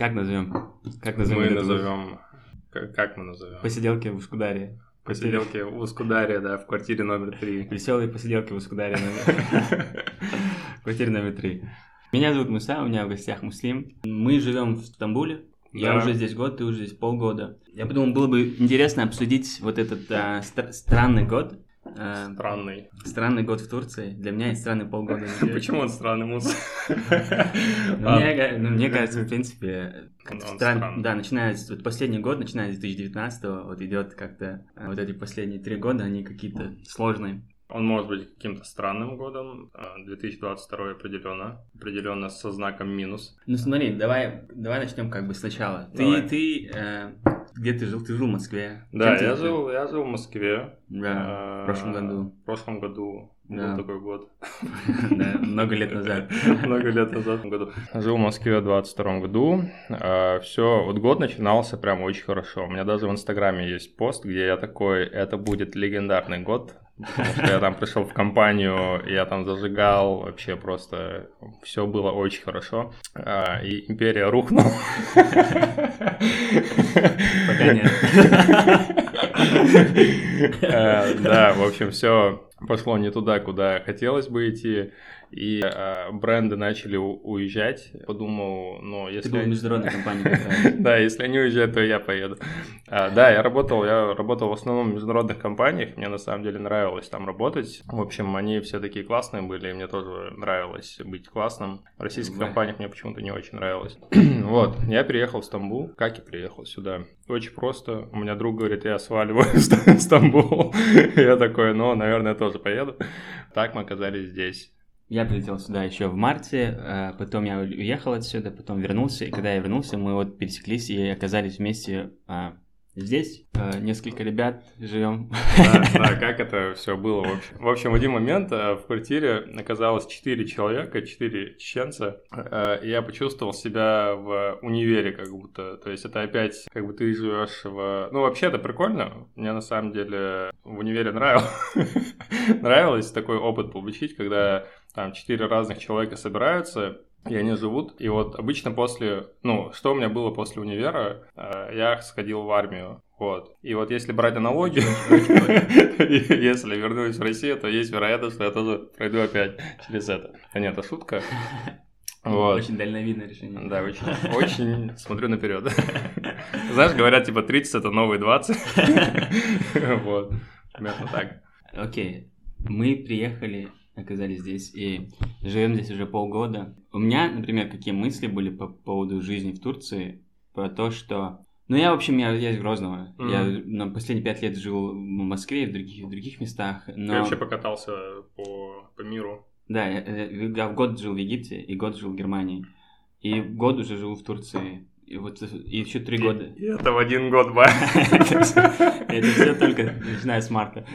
Как назовем? Как назовем? Мы назовем... Как, как мы назовем? Посиделки в Ускударе. Посиделки в Ускударе, да, в квартире номер три. Веселые посиделки в Ускударе. номер- В квартире номер три. Меня зовут Муса, у меня в гостях Муслим. Мы живем в Стамбуле. Я уже здесь год, ты уже здесь полгода. Я подумал, было бы интересно обсудить вот этот а, стр- странный год. А, Странный. странный год в Турции. Для меня это странный полгода. Почему он странный мус? Ну, Мне, ну, мне кажется, в принципе, да, начиная с вот последний год, начиная с 2019 вот идет как-то а, вот эти последние три года, они какие-то сложные. Он может быть каким-то странным годом. а, 2022 определенно. Определенно со знаком минус. Ну смотри, давай, давай начнем как бы сначала. Давай. Ты, ты, э, где ты жил? Ты жил в Москве. Да, я ты- жил, я жил в Москве. Да, а, в прошлом году. В прошлом году Да. был такой год. Да, много лет назад. Много лет назад году. Жил в Москве в 22 году. Все, вот год начинался прям очень хорошо. У меня даже в Инстаграме есть пост, где я такой, это будет легендарный год. Потому что я там пришел в компанию, я там зажигал, вообще просто все было очень хорошо. А, И империя рухнула. Пока нет. Э, Да, в общем, все пошло не туда, куда хотелось бы идти. И э, бренды начали уезжать. Подумал, ну, Ты если... был в они- международной компании. Да, если они уезжают, то я поеду. А, да, я работал, я работал в основном в международных компаниях, мне на самом деле нравилось там работать. В общем, они все такие классные были, мне тоже нравилось быть классным. В российских компаниях мне почему-то не очень нравилось. вот, я переехал в Стамбул, как и приехал сюда. Очень просто. У меня друг говорит, я сваливаю в Ста- Стамбул. Я такой, ну, наверное, тоже поеду. Так мы оказались здесь. Я прилетел сюда еще в марте, э, потом я уехал отсюда, потом вернулся, и когда я вернулся, мы вот пересеклись и оказались вместе а, здесь. Э, Несколько ребят живем. Да, да, как это все было в общем. В общем, в один момент э, в квартире оказалось 4 человека, 4 чеченца, и я почувствовал себя в универе как будто. То есть это опять, как бы ты живешь в... Ну, вообще это прикольно. Мне на самом деле в универе нравилось, нравилось такой опыт получить, когда там 4 разных человека собираются, и они живут. И вот обычно после, ну, что у меня было после универа, э, я сходил в армию. Вот. И вот если брать аналогию, если вернусь в Россию, то есть вероятность, что я тоже пройду опять через это. А нет, это шутка. Вот. Очень дальновидное решение. Да, очень, очень смотрю наперед. Знаешь, говорят, типа 30 это новые 20. Вот. Примерно так. Окей, мы приехали, оказались здесь и живем здесь уже полгода. У меня, например, какие мысли были по поводу жизни в Турции, про то, что... Ну, я, в общем, я, я из Грозного. Мгм. Я на последние пять лет жил в Москве и в других, в других местах. Но... Я вообще покатался по, по миру. Да, я, я- я в год жил в Египте и год жил в Германии. И год уже жил в Турции. И вот и еще три года. И это в один год, ба. Это все только начиная с марта.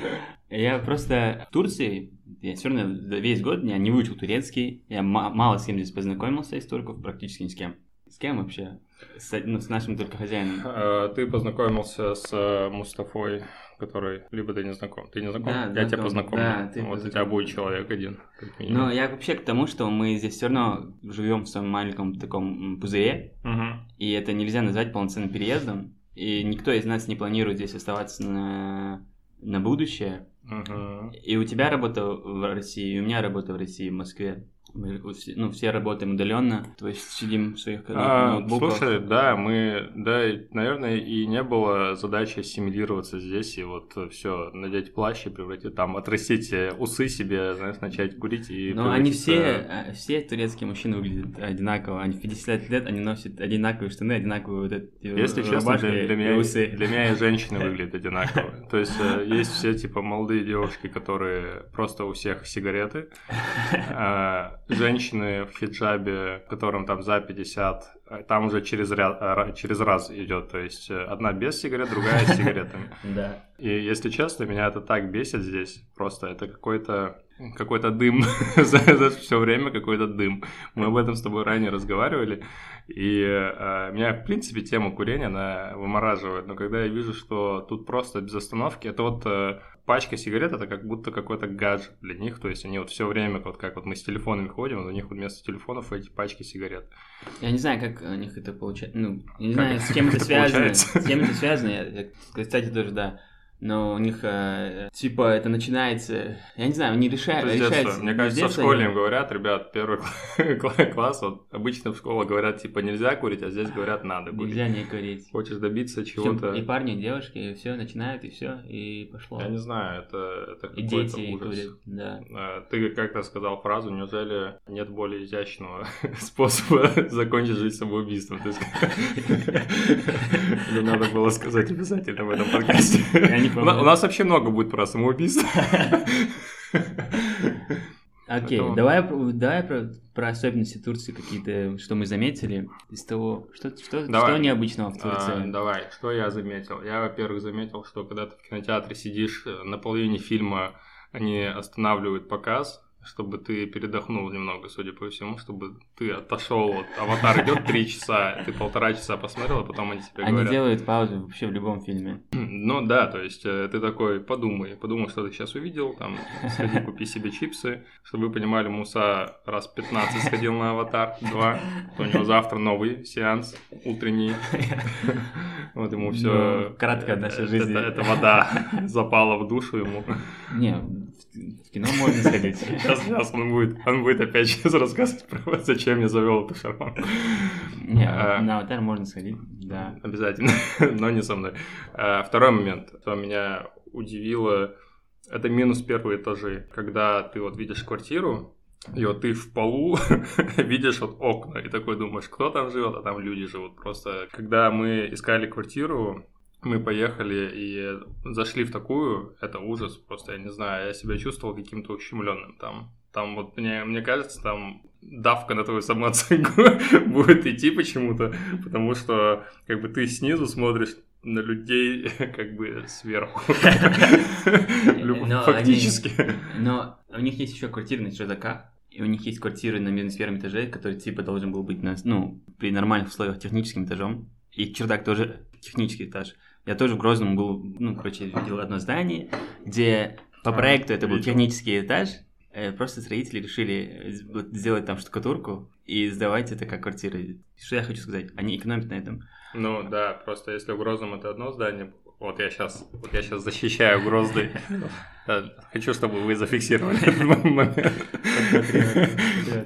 Я просто в Турции, я все равно весь год я не выучил турецкий, я ма- мало с кем здесь познакомился из турков, практически ни с кем. С кем вообще? С, ну, с нашим только хозяином. Э, Ты познакомился с э, Мустафой, который... Либо ты не знаком. Ты не знаком? Да, Я тебя знаком. познакомлю. Да, ты вот у тебя будет человек один. Но я вообще к тому, что мы здесь все равно живем в своем маленьком таком пузыре, Мгм. и это нельзя назвать полноценным переездом, и никто из нас не планирует здесь оставаться на, на будущее. Мгм. И у тебя работа в России, и у меня работа в России, в Москве. Мы ну, все работаем удаленно, то есть сидим в своих А, ноутбуках. слушай, да, мы, да, наверное, и не было задачи ассимилироваться здесь и вот все надеть плащ и превратить там, отрастить э, усы себе, знаешь, начать курить и Но они все, а, все турецкие мужчины выглядят одинаково. Они в 50 лет они носят одинаковые штаны, одинаковые вот эти Если честно, для, для меня, усы. для меня и женщины выглядят одинаково. То есть э, есть все типа молодые девушки, которые просто у всех сигареты, а женщины в хиджабе, которым там за 50, а там уже через, ряд, ра- через раз идет. То есть э, одна без сигарет, другая с сигаретами. Да. И если честно, меня это так бесит здесь. Просто это какой-то... какой-то дым за, за все время какой-то дым. Мы об этом с тобой ранее разговаривали, и э, меня, в принципе, тема курения, она вымораживает, но когда я вижу, что тут просто без остановки, это вот э, пачка сигарет, это как будто какой-то гаджет для них, то есть они вот все время, вот как вот мы с телефонами ходим, вот у них вот вместо телефонов эти пачки сигарет. Я не знаю, как у них это получается, ну, я не как знаю, с кем это, это связано, с кем это связано, я, кстати, тоже, да, но у них э, типа это начинается, я не знаю, они решают, решают. Мне кажется, в школе им говорят, ребят, первый класс, вот обычно в школе говорят типа нельзя курить, а здесь говорят надо курить. Нельзя не курить. Хочешь добиться чего-то. И парни, и девушки, и все начинают, и все, и пошло. Я не знаю, это, это и дети ужас. курят, да. А, ты как-то сказал фразу, неужели нет более изящного способа закончить жизнь самоубийством? Или надо было сказать обязательно в этом подкасте? У нас вообще много будет про самоубийство. Окей, okay, давай, давай про, про особенности Турции какие-то, что мы заметили из того, что, что, давай. что необычного в Турции. А, давай, что я заметил? Я, во-первых, заметил, что когда ты в кинотеатре сидишь, э, на половине фильма они останавливают показ, чтобы ты передохнул немного, судя по всему, чтобы ты отошел. Вот, аватар идет три часа, ты полтора часа посмотрел, а потом они тебе они говорят. Они делают паузу вообще в любом фильме. Ну да, то есть э, ты такой подумай, подумай, что ты сейчас увидел, там, сходи, купи себе чипсы, чтобы вы понимали, Муса раз 15 сходил на аватар, два, то у него завтра новый сеанс утренний. Вот ему все. Ну, кратко наша жизнь. Это вода запала в душу ему. Не, в кино можно сходить. Сейчас, сейчас он будет, он будет опять сейчас рассказывать про зачем я завел эту шарманку. Не, а, на аватар можно сходить, да. Обязательно, но не со мной. А, второй момент, что меня удивило, это минус первые этажи. Когда ты вот видишь квартиру, и вот ты в полу видишь вот окна, и такой думаешь, кто там живет, а там люди живут. Просто когда мы искали квартиру, мы поехали и зашли в такую, это ужас, просто я не знаю, я себя чувствовал каким-то ущемленным там. Там вот мне, мне кажется, там давка на твою самооценку будет идти почему-то, потому что как бы ты снизу смотришь на людей как бы сверху. Фактически. Но у них есть еще квартиры на чердаках, и у них есть квартиры на минус первом этаже, который типа должен был быть на, ну, при нормальных условиях техническим этажом. И чердак тоже технический этаж. Я тоже в Грозном был, ну, короче, видел одно здание, где по проекту это был технический этаж, э, просто строители решили сделать там штукатурку и сдавать это как квартиры. Что я хочу сказать? Они экономят на этом. Ну да, просто если в Грозном это одно здание, вот я сейчас, вот я сейчас защищаю Грозный. Хочу, чтобы вы зафиксировали.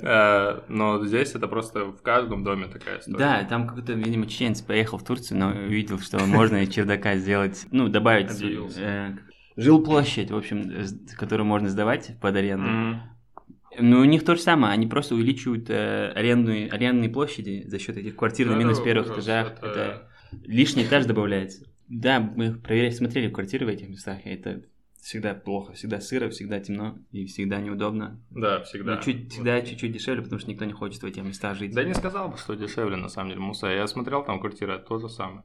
Э, но здесь это просто в каждом доме такая история. Да, там какой-то, видимо, чеченец поехал в Турцию, но увидел, что можно из чердака сделать, ну, добавить э, жилплощадь, в общем, которую можно сдавать под аренду. Ну, у них то же самое, они просто увеличивают э, арендные, арендные площади за счет этих квартир на минус первых этажах. Это лишний этаж добавляется. Да, мы проверяли, смотрели квартиры в этих местах, и это всегда плохо, всегда сыро, всегда темно и всегда неудобно. Да, всегда. Но чуть, всегда чуть-чуть дешевле, потому что никто не хочет в этих местах жить. Да не сказал бы, что дешевле, на самом деле, Муса. Я смотрел там квартиры, то же самое.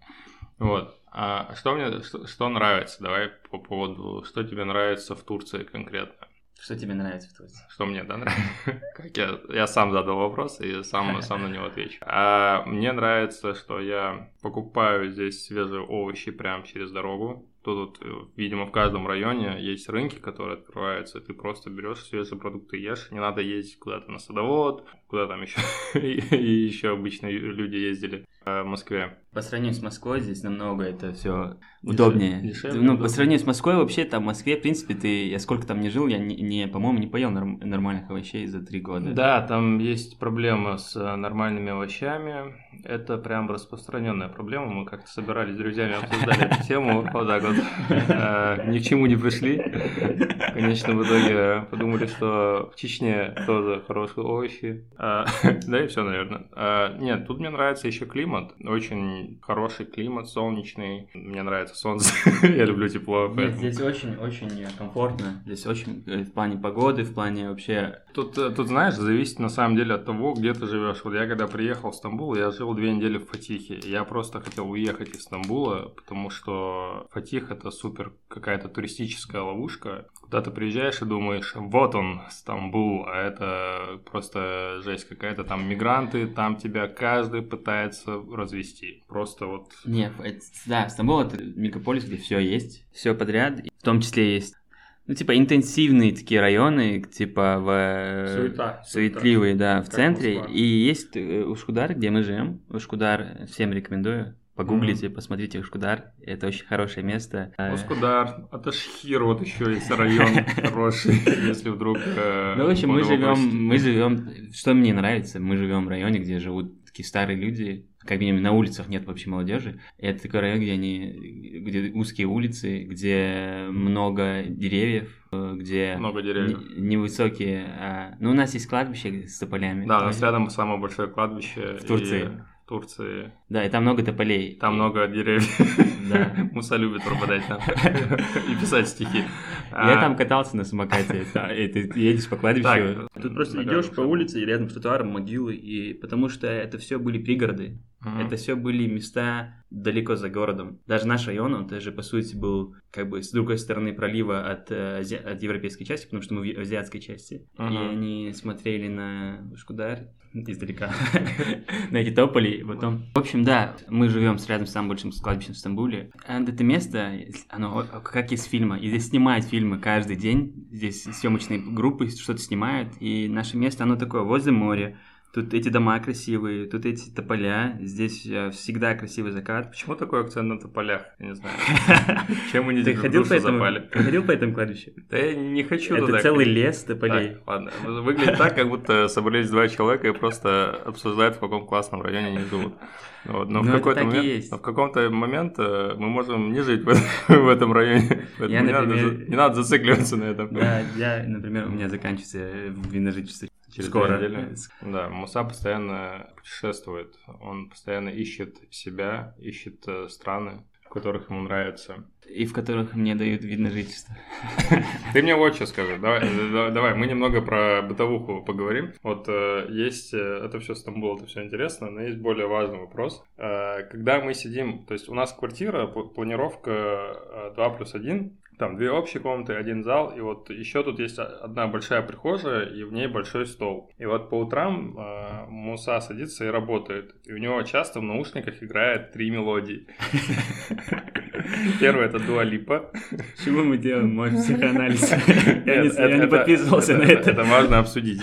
Вот. А что мне, что, что нравится? Давай по поводу, что тебе нравится в Турции конкретно? Что тебе нравится в Турции? Что мне, да, нравится? Как я, я сам задал вопрос и сам, сам на него отвечу. А мне нравится, что я покупаю здесь свежие овощи прямо через дорогу. Тут, э, видимо, в каждом районе есть рынки, которые открываются. Ты просто берешь свежие продукты ешь. Не надо ездить куда-то на садовод, куда там еще и еще обычно люди ездили в Москве. По сравнению с Москвой здесь намного это все удобнее. Дешевле, ну, по сравнению с Москвой, вообще там в Москве, в принципе, ты, я сколько там не жил, я не, не по-моему, не поел норм, нормальных овощей за три года. Да, там есть проблема с э, нормальными овощами. Это прям распространенная проблема. Мы как-то собирались с друзьями, обсуждали эту тему. Вот так вот. Э, ни к чему не пришли. Конечно, в итоге подумали, что в Чечне тоже хорошие овощи. Да и все, наверное. Нет, тут мне нравится еще климат. Очень очень хороший климат, солнечный. Мне нравится солнце, я люблю тепло. Нет, здесь очень-очень комфортно. Здесь очень э, в плане погоды, в плане вообще... Тут, э, тут, знаешь, зависит на самом деле от того, где ты живешь. Вот я когда приехал в Стамбул, я жил две недели в Фатихе. Я просто хотел уехать из Стамбула, потому что Фатих это супер какая-то туристическая ловушка. Куда ты приезжаешь и думаешь, вот он, Стамбул, а это просто жесть какая-то. Там мигранты, там тебя каждый пытается развести. Просто вот... Нет, да, Стамбул это мегаполис, где все есть, все подряд, в том числе есть ну, типа, интенсивные такие районы, типа, в... Суета. Суетливые, да, в центре. Москва. И есть э, Ушкудар, где мы живем. Ушкудар всем рекомендую. Погуглите, mm-hmm. посмотрите Ушкудар. Это очень хорошее место. Э, Ушкудар, Аташхир, вот еще есть район хороший, если вдруг... Э, ну, в общем, мы живем, мы живем... Что мне нравится, мы живем в районе, где живут такие старые люди, как минимум на улицах нет вообще молодежи. Это такой район, где они, где узкие улицы, где много деревьев, где много деревьев. невысокие. А... Ну, у нас есть кладбище с тополями. Да, у нас рядом самое большое кладбище. В Турции. И... Турции. Да, и там много тополей. Там и... много деревьев. Да. Муса любит пропадать там и писать стихи. Я там катался на самокате, и ты едешь по кладбищу. Тут просто идешь по улице, и рядом с тротуаром могилы, и потому что это все были пригороды. Mm-hmm. Это все были места далеко за городом. Даже наш район, он тоже, по сути, был как бы с другой стороны пролива от, э, ази... от европейской части, потому что мы в азиатской части. Mm-hmm. И они смотрели на Шкудар издалека, на эти тополи. Потом... В общем, да, мы живем рядом с самым большим кладбищем в Стамбуле. Это место, оно как из фильма. И здесь снимают фильмы каждый день. Здесь съемочные группы что-то снимают. И наше место, оно такое возле моря Тут эти дома красивые, тут эти тополя, здесь э, всегда красивый закат. Почему такой акцент на тополях? Я не знаю. Чем они Ты ходил по этому, ходил по этому кладбищу? Да я не хочу Это целый лес тополей. ладно. Выглядит так, как будто собрались два человека и просто обсуждают, в каком классном районе они живут. Вот, но, но в ну, какой-то момент, но в каком-то момент э, мы можем не жить в, в этом районе. Я, не, например, надо, не надо зацикливаться на этом. Да, я, например, у меня заканчивается вино жительство Через Скоро. Недели. Да, Муса постоянно путешествует. Он постоянно ищет себя, ищет э, страны, в которых ему нравится. И в которых мне дают вид на жительство. Ты мне вот что скажи. Давай, э, давай, мы немного про бытовуху поговорим. Вот э, есть, это все Стамбул, это все интересно, но есть более важный вопрос. Когда мы сидим, то есть у нас квартира, планировка 2 плюс 1, там две общие комнаты, один зал, и вот еще тут есть одна большая прихожая, и в ней большой стол. И вот по утрам э, Муса садится и работает, и у него часто в наушниках играет три мелодии. Первый это Дуалипа. Чего мы делаем мой психоанализ? Я не подписывался на это. Это важно обсудить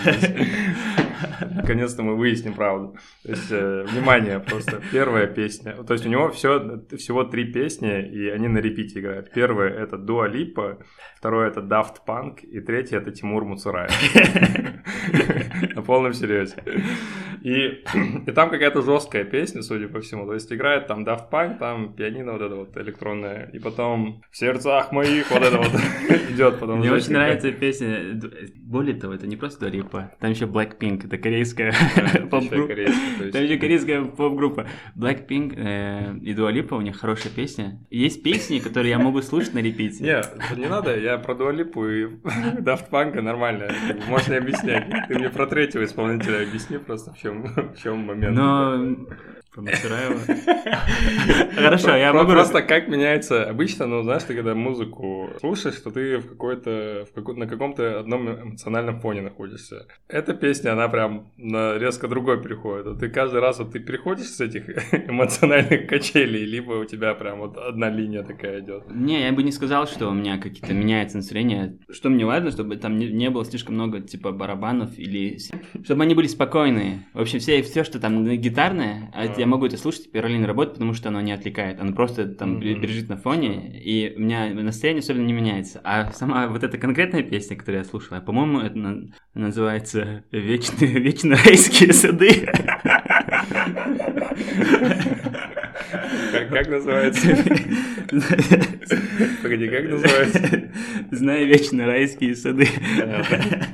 Наконец-то мы выясним правду. То есть, э, внимание, просто первая песня. То есть, у него все, всего три песни, и они на репите играют. Первая — это Дуа Липа, второе — это Daft Punk, и третье — это Тимур Муцураев. На полном серьезе. И, и там какая-то жесткая песня, судя по всему. То есть, играет там Daft Punk, там пианино вот это вот электронное, и потом в сердцах моих вот это вот идет. Потом Мне очень нравится песня. Более того, это не просто Дуа Липа, там еще Blackpink, это корейская поп-группа. Там еще корейская поп-группа. Blackpink э, и Lipa, у них хорошая песня. Есть песни, которые я могу слушать на репите. Нет, не надо, я про Lipa и Daft Punk нормально. Можешь не объяснять. Ты мне про третьего исполнителя объясни просто, в чем, в чем момент. Но про Хорошо, я могу... Просто как меняется... Обычно, ну, знаешь, ты когда музыку слушаешь, то ты в какой-то... на каком-то одном эмоциональном фоне находишься. Эта песня, она прям на резко другой переходит. ты каждый раз вот ты переходишь с этих эмоциональных качелей, либо у тебя прям вот одна линия такая идет. Не, я бы не сказал, что у меня какие-то меняется настроение. Что мне важно, чтобы там не, не было слишком много, типа, барабанов или... Чтобы они были спокойные. В общем, все, все что там гитарное, а я могу это слушать, параллельно работать, потому что оно не отвлекает. Оно просто там mm-hmm. бежит на фоне, и у меня настроение особенно не меняется. А сама вот эта конкретная песня, которую я слушала, по-моему, это на- называется «Вечные, «Вечно райские сады». Как, как называется? Погоди, как называется? Знаю вечно райские сады.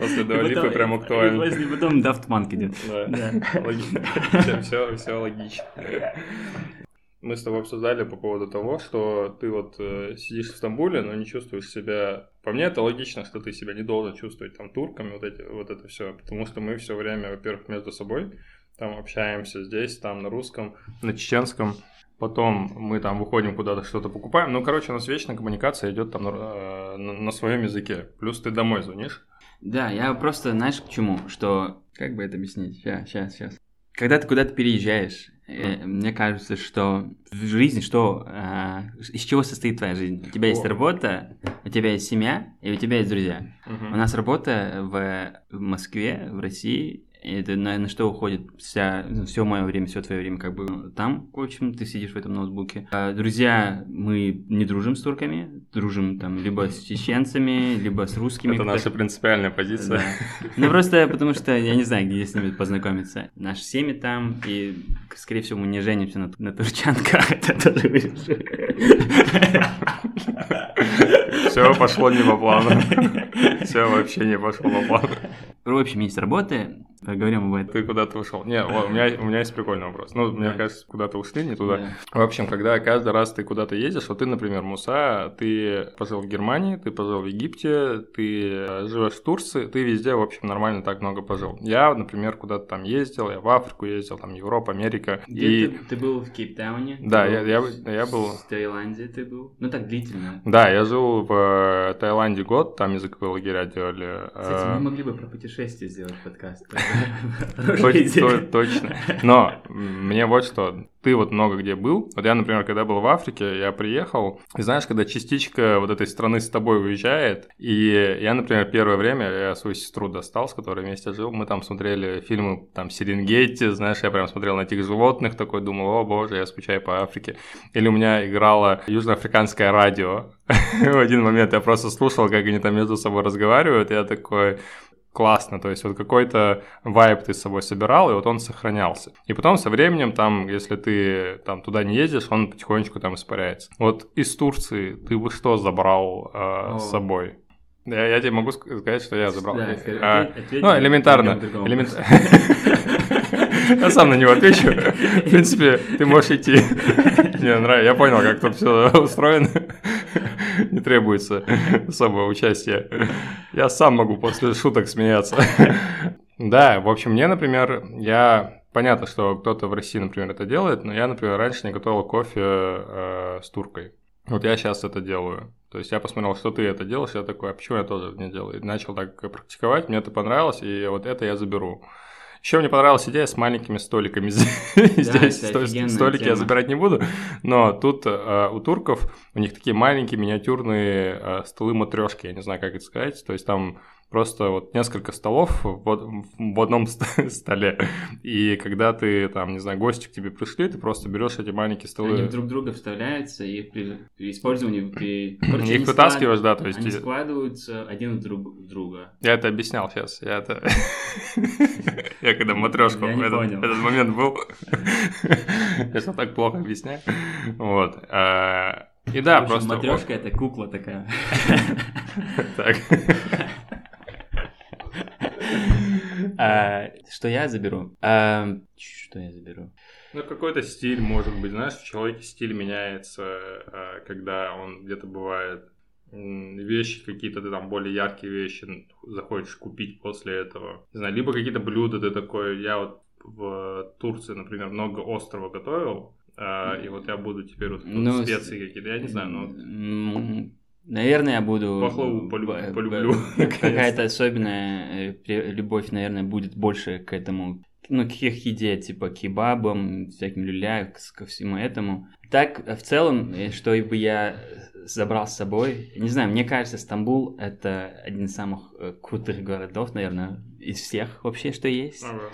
После Дуалипы прям актуально. И потом Daft Punk идет. Да, логично. Все, все логично. мы с тобой обсуждали по поводу того, что ты вот э, сидишь в Стамбуле, но не чувствуешь себя... По мне это логично, что ты себя не должен чувствовать там турками, вот, эти, вот это все, потому что мы все время, во-первых, между собой там общаемся здесь, там на русском, на чеченском, потом мы там выходим куда-то что-то покупаем, ну, короче, у нас вечная коммуникация идет там э, на, на своем языке, плюс ты домой звонишь. Да, я просто, знаешь, к чему, что... Как бы это объяснить? Сейчас, сейчас, сейчас. Когда ты куда-то переезжаешь, э, мне кажется, что в жизни, что э, из чего состоит твоя жизнь? У тебя есть О. работа, у тебя есть семья, и у тебя есть друзья. Мгм. У нас работа в, в Москве, в России, это на, на что уходит вся, все мое время, все твое время, как бы там, в общем, ты сидишь в этом ноутбуке. А, друзья, мы не дружим с турками, дружим там либо с чеченцами, либо с русскими. Это наша принципиальная позиция. да. Ну просто потому что я не знаю, где с ними познакомиться. Наши семьи там, и, скорее всего, мы не женимся на, на турчанках. Это тоже. Все пошло не по плану. Все вообще не пошло по плану. В общем, есть работы, поговорим об этом. Ты куда-то ушел. Не, у меня, у меня есть прикольный вопрос. Ну, мне кажется, куда-то ушли, не туда. Да. В общем, когда каждый раз ты куда-то ездишь, вот ты, например, Муса, ты пожил в Германии, ты пожил в Египте, ты э, живешь в Турции, ты везде, в общем, нормально так много пожил. Я, например, куда-то там ездил, я в Африку ездил, там Европа, Америка. Где и... ты, ты был в Кейптауне? Да, я- я- я был- В Таиланде ты был? Ну так длительно. Да, я жил в э, Таиланде год, там языковые лагеря делали. Кстати, э, мы могли бы про путешествия сделать подкаст. Точ- то- Точно. Но мне вот что, ты вот много где был. Вот я, например, когда был в Африке, я приехал, и знаешь, когда частичка вот этой страны с тобой уезжает, и я, например, первое время, я свою сестру достал, с которой вместе жил, мы там смотрели фильмы, там, Серенгети, знаешь, я прям смотрел на этих животных, такой думал, о боже, я скучаю по Африке. Или у меня играло южноафриканское радио. В один момент я просто слушал, как они там между собой разговаривают, и я такой, классно, то есть вот какой-то вайб ты с собой собирал, и вот он сохранялся. И потом со временем там, если ты там туда не ездишь, он потихонечку там испаряется. Вот из Турции ты бы что забрал э, О. с собой? Я, я тебе могу ск- сказать, что я забрал. Да, а, ответь ну, элементарно. элемент-. Я сам на него отвечу. В принципе, ты можешь идти. Мне нравится. Я понял, как тут все устроено. Не требуется особого участия. Я сам могу после шуток смеяться. Да, в общем, мне, например, я... Понятно, что кто-то в России, например, это делает, но я, например, раньше не готовил кофе э, с туркой. Вот я сейчас это делаю. То есть я посмотрел, что ты это делаешь, я такой, а почему я тоже это не делаю? И начал так практиковать, мне это понравилось, и вот это я заберу. Еще мне понравилась идея с маленькими столиками здесь. столики я забирать не буду, но тут э, у турков у них такие маленькие миниатюрные э, столы матрешки, я не знаю, как это сказать. То есть там просто вот несколько столов в, в одном ст- столе. И когда ты там, не знаю, гости к тебе пришли, ты просто берешь эти маленькие столы. Они друг друга вставляются, и при, при использовании... При, короче, их вытаскиваешь, склад- да, то есть Они складываются один в, друг, в друга. Я это объяснял сейчас. Я это. Я когда матрешку этот, момент был. Я что так плохо объясняю. Вот. А, И да, просто. матрешка это кукла такая. Так. А, Что я заберу? А, Что я заберу? Ну, какой-то стиль, может быть, знаешь, в человеке стиль меняется, а, когда он где-то бывает вещи какие-то, ты там более яркие вещи захочешь купить после этого. Не знаю, либо какие-то блюда ты такой, я вот в Турции, например, много острова готовил, а, и вот я буду теперь вот тут Ну, специи какие-то, я не знаю, ну, М, Наверное, я буду... Пахлаву полю- б- полюблю. Какая-то особенная э, любовь, наверное, будет больше к этому, ну, к их еде, типа кебабам, всяким люля, ко всему этому. Так, э, в целом, э, что бы я забрал с собой, не знаю, мне кажется, Стамбул — это один из самых э, крутых городов, наверное, из всех вообще, что есть. ага,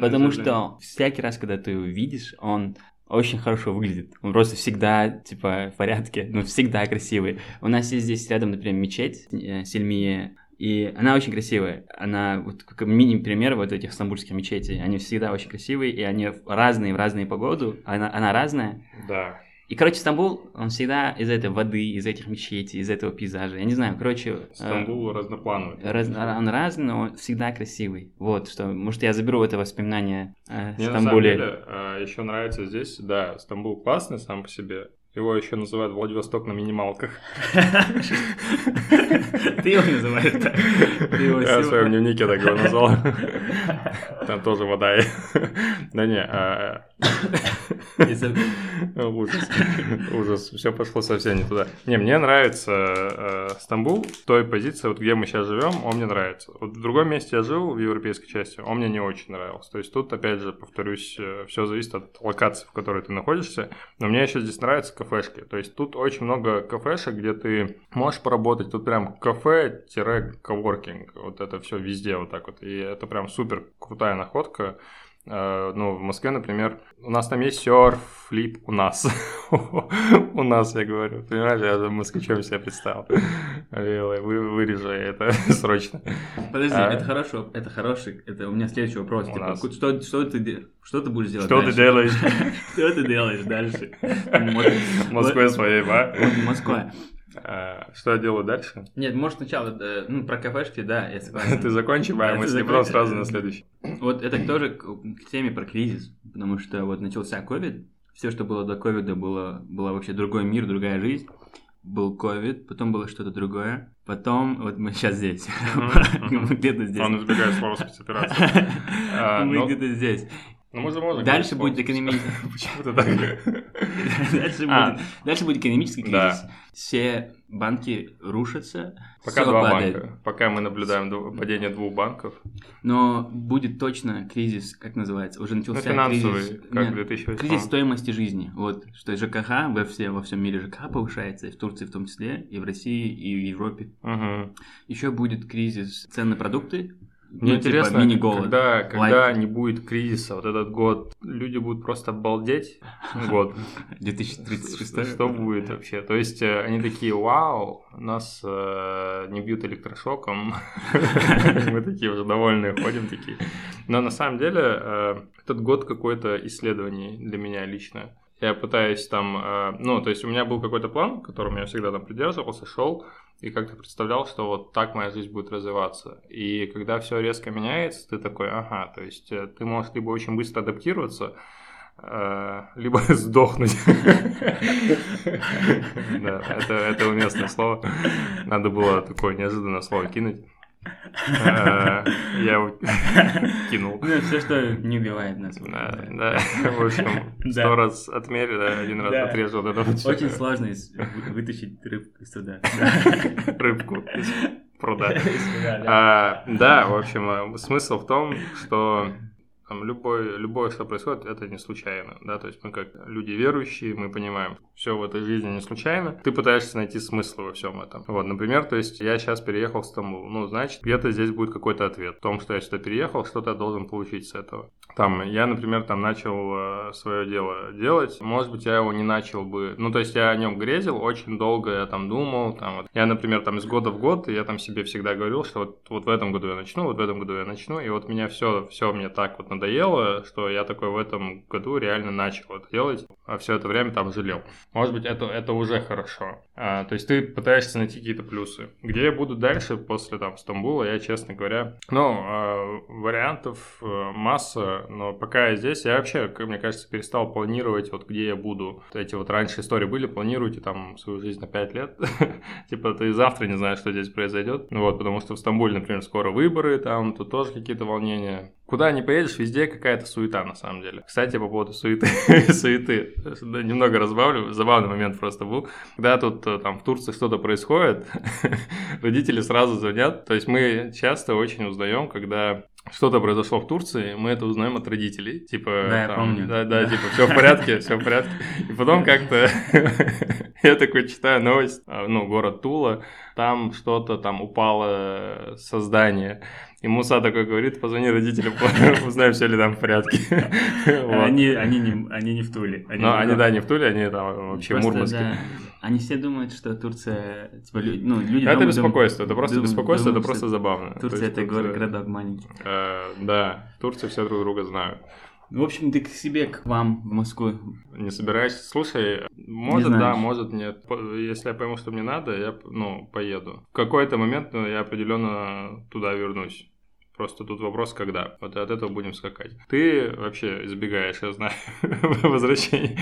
Потому что всякий раз, когда ты его видишь, он очень хорошо выглядит. Он просто всегда, типа, в порядке, ну, всегда красивый. У нас есть здесь рядом, например, мечеть э, Сельмие, и она очень красивая. Она, вот как мини-пример вот этих стамбульских мечетей, они всегда очень красивые, и они разные в разные погоду, она, она разная. Да. И, короче, Стамбул, он всегда из этой воды, из этих мечетей, из этого пейзажа. Я не знаю, короче... э, Стамбул разноплановый. Раз- он разный, но всегда красивый. Вот, что, может, я заберу это воспоминание о Мне на самом Стамбуле. деле еще нравится здесь, да, Стамбул классный сам по себе. Его еще называют Владивосток на минималках. Ты его называешь так? Я в своем дневнике так его назвал. Там тоже вода. Да не, а, Из-за- ужас. Ужас. Все пошло совсем не туда. Не, мне нравится э, Стамбул, той позиции, вот где мы сейчас живем, он мне нравится. Вот в другом месте я жил, в европейской части, он мне не очень нравился. То есть тут, опять же, повторюсь, все зависит от локации, в которой ты находишься. Но мне еще здесь нравятся кафешки. То есть тут очень много кафешек, где ты можешь поработать. Тут прям кафе-коворкинг. Вот это все везде вот так вот. И это прям супер крутая находка. Э, Ну, в Москве, например, у нас там есть серф, флип, у нас. У нас, я говорю. Понимаешь, я москвичом себя представил. Вы- Вырежи это срочно. Подожди, А? это хорошо, это хороший, это у меня следующий вопрос. У Типа, нас. что, что, ты, что ты будешь делать Что ты дальше? делаешь Что ты делаешь дальше? Москве своей? Вот Москва. А, Что я делаю дальше? Нет, может сначала, э, ну, про кафешки, да, я согласен. Ты закончи Да, мои ты мысли, потом закончи. сразу на следующий. Вот это тоже к, теме про кризис, потому что вот начался ковид, все, что было до ковида, было, было вообще другой мир, другая жизнь. Был ковид, потом было что-то другое, потом вот мы сейчас здесь, мы где-то здесь. Он избегает слова спецоперации. А, Мы ну, где-то здесь. Ну, мы же можем Дальше будет экономический... Почему ты так? Дальше А. будет, дальше будет экономический Да. кризис. Все банки рушатся, Пока два падает. банка. Пока мы наблюдаем падение двух банков. Но будет точно кризис, как называется, уже Ну, начался финансовый, кризис. как Нет, в 2008. кризис стоимости жизни. Вот, что ЖКХ во, все, во всем мире ЖКХ повышается, и в Турции в том числе, и в России, и в Европе. Мгм. Еще будет кризис цен на продукты. Мне ну, типа интересно, мини-голод. когда, когда Лайк. не будет кризиса, вот этот год, люди будут просто обалдеть год. 2036 Что будет вообще? То есть э, они такие, вау, нас э, не бьют электрошоком. Мы такие уже довольные ходим такие. Но на самом деле э, этот год какой-то исследований для меня лично. Я пытаюсь там, э, ну, то есть у меня был какой-то план, которым я всегда там придерживался, шел, и как-то представлял, что вот так моя жизнь будет развиваться. И когда все резко меняется, ты такой, ага, то есть э, ты можешь либо очень быстро адаптироваться, э, либо сдохнуть. Да, это, это уместное слово. Надо было такое неожиданное слово кинуть. Э, Я кинул. Ну, все, что не убивает нас. Да, да. в общем, сто раз отмерь, один раз отрежу всё. Очень сложно вытащить рыбку из труда. рыбку из пруда. Да. А, Да, в общем, э, смысл в том, что там, любое, любое, что происходит, это не случайно, да, то есть мы как люди верующие, мы понимаем, все в этой жизни не случайно, ты пытаешься найти смысл во всем этом. Вот, например, то есть я сейчас переехал в Стамбул, ну, значит, где-то здесь будет какой-то ответ в том, что я сюда переехал, что-то должен получить с этого. Там, я, например, там начал свое дело делать, может быть, я его не начал бы, ну, то есть я о нем грезил, очень долго я там думал, там, вот. я, например, там из года в год, я там себе всегда говорил, что вот, вот в этом году я начну, вот в этом году я начну, и вот меня все, все мне так вот надоело, что я такой в этом году реально начал это делать, а все это время там жалел. Может быть, это, это уже хорошо. А, то есть ты пытаешься найти какие-то плюсы. Где я буду дальше после там Стамбула, я, честно говоря, ну, а, вариантов э, масса, но пока я здесь, я вообще, мне кажется, перестал планировать, вот где я буду. Вот Эти вот раньше истории были, планируйте там свою жизнь на 5 лет. Типа ты завтра не знаешь, что здесь произойдет. Ну вот, потому что в Стамбуле, например, скоро выборы, там тут тоже какие-то волнения. Куда не поедешь, везде какая-то суета на самом деле. Кстати, по поводу суеты, суеты, немного разбавлю, забавный момент просто был. Когда тут э, там в Турции что-то происходит, родители сразу звонят. То есть мы часто очень узнаем, когда что-то произошло в Турции, мы это узнаем от родителей. Типа, Да, я там, помню. Да, да, типа, все в порядке, все в порядке. И потом как-то я такой читаю новость, а, ну, город Тула, там что-то там упало со здания. И Муса такой говорит, позвони родителям, узнай, все ли там в порядке. Они, они, не, они не в Туле. Они, да, не в Туле, они там вообще да, они все думают, что Турция... Типа, лю- ну, люди Это беспокойство, это просто думают- беспокойство, это думают, просто что забавно. Турция это Турция- городок маленький. Э, Да, в Турции все друг друга знают. В общем, ты к себе, к вам, в Москву. Не собираешься? Слушай, Может, да, может, нет. Если я пойму, что мне надо, я, ну, поеду. В какой-то момент ну, я определенно туда вернусь. Просто тут вопрос, когда. Вот от этого будем скакать. Ты вообще избегаешь, я знаю, возвращений.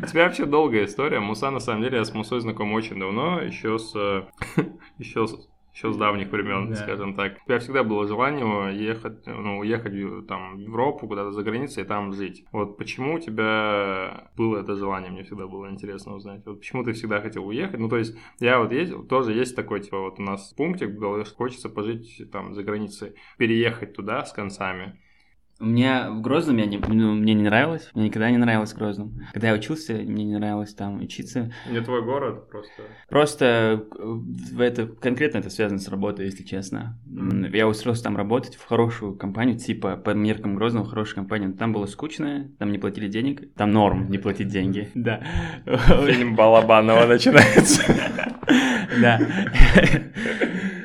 У тебя вообще долгая история. Муса, на самом деле, я с Мусой знаком очень давно, еще с... еще с еще с давних времен, Да. скажем так. У тебя всегда было желание ехать, ну, уехать в- там, в Европу, куда-то за границей и там жить. Вот почему у тебя было это желание, мне всегда было интересно узнать. Вот почему ты всегда хотел уехать? Ну, то есть, я вот ездил, тоже есть такой, типа, вот у нас пунктик в голове, хочется пожить там за границей, переехать туда с концами. У меня в Грозном я не, ну, мне не нравилось, мне никогда не нравилось в Грозном. Когда я учился, мне не нравилось там учиться. Не твой город, просто... Просто э, в это, конкретно это связано с работой, если честно. М, Я устроился там работать в хорошую компанию, типа по меркам Грозного хорошая компания. Но Там было скучно, там не платили денег. Там норм не платить деньги. Да. Фильм Балабанова начинается. Да.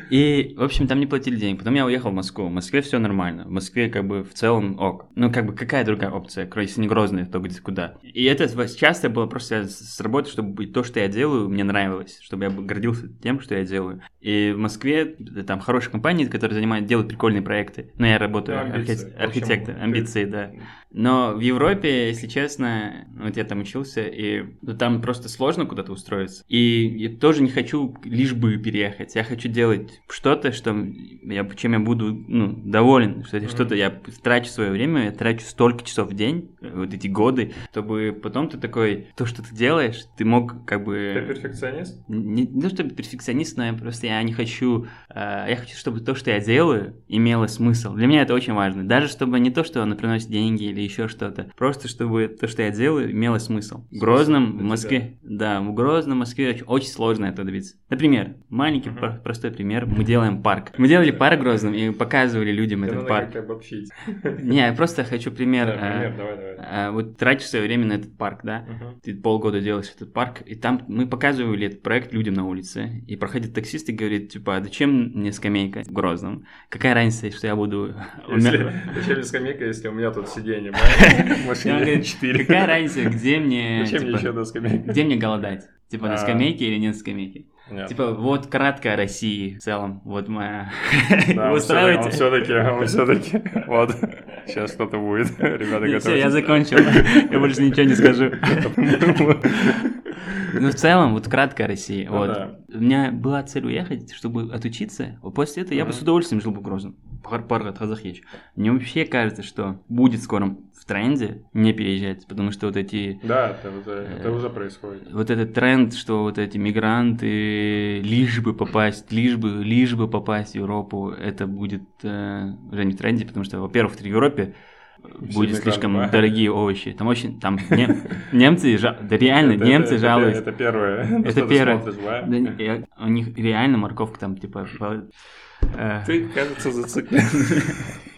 И, в общем, там не платили денег. Потом я уехал в Москву. В Москве все нормально. В Москве как бы в целом ок. Ну, как бы какая другая опция, кроме если не Грозный, то где куда. И это часто было просто с работой, чтобы то, что я делаю, мне нравилось. Чтобы я гордился тем, что я делаю. И в Москве э, там хорошие компании, которые занимают, делают прикольные проекты. Но я работаю Ну, амбиции. архи- архитектор, амбиции, да. Но в Европе, если честно, вот я там учился, и ну, там просто сложно куда-то устроиться. И я тоже не хочу лишь бы переехать. Я хочу делать что-то, что я, чем я буду ну, доволен. Что это Мгм. что-то я трачу свое время, я трачу столько часов в день, э, вот эти годы, чтобы потом ты такой, то, что ты делаешь, ты мог как бы... Ты перфекционист? Не, не то чтобы перфекционист, но я просто я не хочу, э, я хочу, чтобы то, что я делаю, имело смысл. Для меня это очень важно. Даже чтобы не то, что оно приносит деньги или еще что-то, просто чтобы то, что я делаю, имело смысл. В Грозном, в Москве, да, в Грозном, в Москве очень, очень сложно это добиться. Например, маленький про- простой пример, мы делаем парк. Мы делали парк в Грозном и показывали людям этот надо парк. обобщить. Не, я просто хочу пример. Э, э, вот тратишь свое время на этот парк, да? Ты полгода делаешь этот парк, и там мы показывали этот проект людям на улице, и проходит таксист и говорит, типа, а зачем мне скамейка в Грозном? Какая разница, что я буду... Зачем мне скамейка, если у меня тут сиденье, говорит, 4. Какая разница, где мне... Зачем мне типа, еще одна скамейка? Где мне голодать? Типа на А. скамейке или нет скамейки? Нет. Типа, вот краткая России в целом, вот моя... Да, Вы он все-таки, он все-таки, вот, сейчас что-то будет, ребята, Все, готовьтесь. я закончил. Я больше ничего не скажу. Ну, в целом, вот краткая Россия. Ну Вот. У меня была цель уехать, чтобы отучиться. После этого я бы с удовольствием жил бы в Грозном. Пар пар Казахич. Мне вообще кажется, что будет скоро тренде не переезжать, потому что вот эти Да, это уже, это уже происходит. вот этот тренд, что вот эти мигранты лишь бы попасть, лишь бы, лишь бы попасть в Европу, это будет э, уже не в тренде, потому что, во-первых, в Европе Все будет мигранты, слишком да. дорогие овощи. Там очень, там нем- немцы, жа- да реально, Это- немцы это- жалуются. Это первое, Это первое. смотришь, да? У них реально морковка там, типа... э, Ты, кажется, зациклен.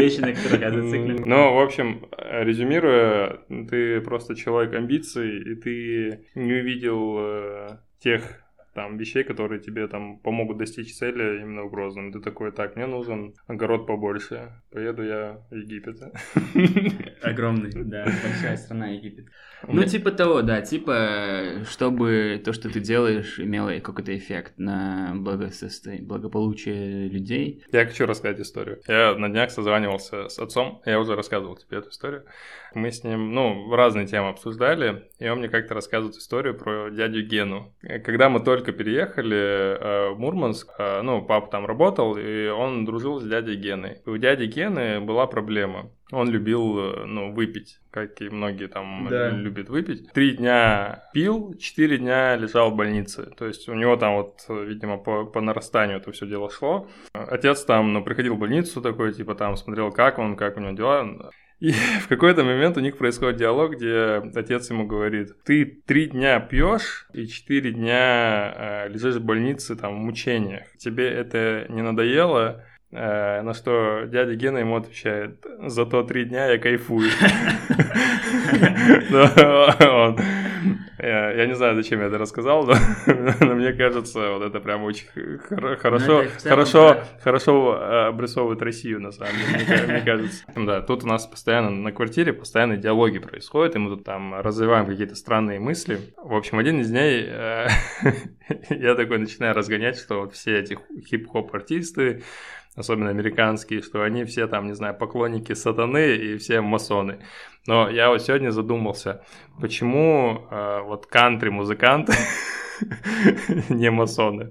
Вещи, на которых я зациклен. Ну, в общем, резюмируя, ты просто человек амбиций, и ты не увидел э, тех там вещей, которые тебе там помогут достичь цели именно в Грозном. Ты такой, так, мне нужен огород побольше, поеду я в Египет. Огромный, да, большая страна Египет. Ну, типа того, да, типа, чтобы то, что ты делаешь, имело какой-то эффект на благосостояние, благополучие людей. Я хочу рассказать историю. Я на днях созванивался с отцом, я уже рассказывал тебе эту историю. Мы с ним, ну, разные темы обсуждали, и он мне как-то рассказывает историю про дядю Гену. Когда мы только переехали э, в Мурманск, э, ну, папа там работал, и он дружил с дядей Геной. И у дяди Гены была проблема. Он любил, э, ну, выпить, как и многие там Да. любят выпить. Три дня пил, четыре дня лежал в больнице. То есть у него там вот, видимо, по, по нарастанию это все дело шло. Отец там, ну, приходил в больницу такой, типа, там смотрел, как он, как у него дела. И в какой-то момент у них происходит диалог, где отец ему говорит, ты три дня пьешь и четыре дня э, лежишь в больнице, там, в мучениях. Тебе это не надоело? Э, на что дядя Гена ему отвечает, зато три дня я кайфую. Да, он. Я, не знаю, зачем я это рассказал, но, но мне кажется, вот это прям очень хорошо, ну, хорошо, хорошо э, обрисовывает Россию, на самом деле, мне, мне кажется. Да, тут у нас постоянно на квартире постоянно диалоги происходят, и мы тут там развиваем какие-то странные мысли. В общем, один из дней э, я такой начинаю разгонять, что вот все эти хип-хоп артисты, особенно американские, что они все там, не знаю, поклонники сатаны и все масоны. Но я вот сегодня задумался, почему э, вот кантри-музыканты не масоны.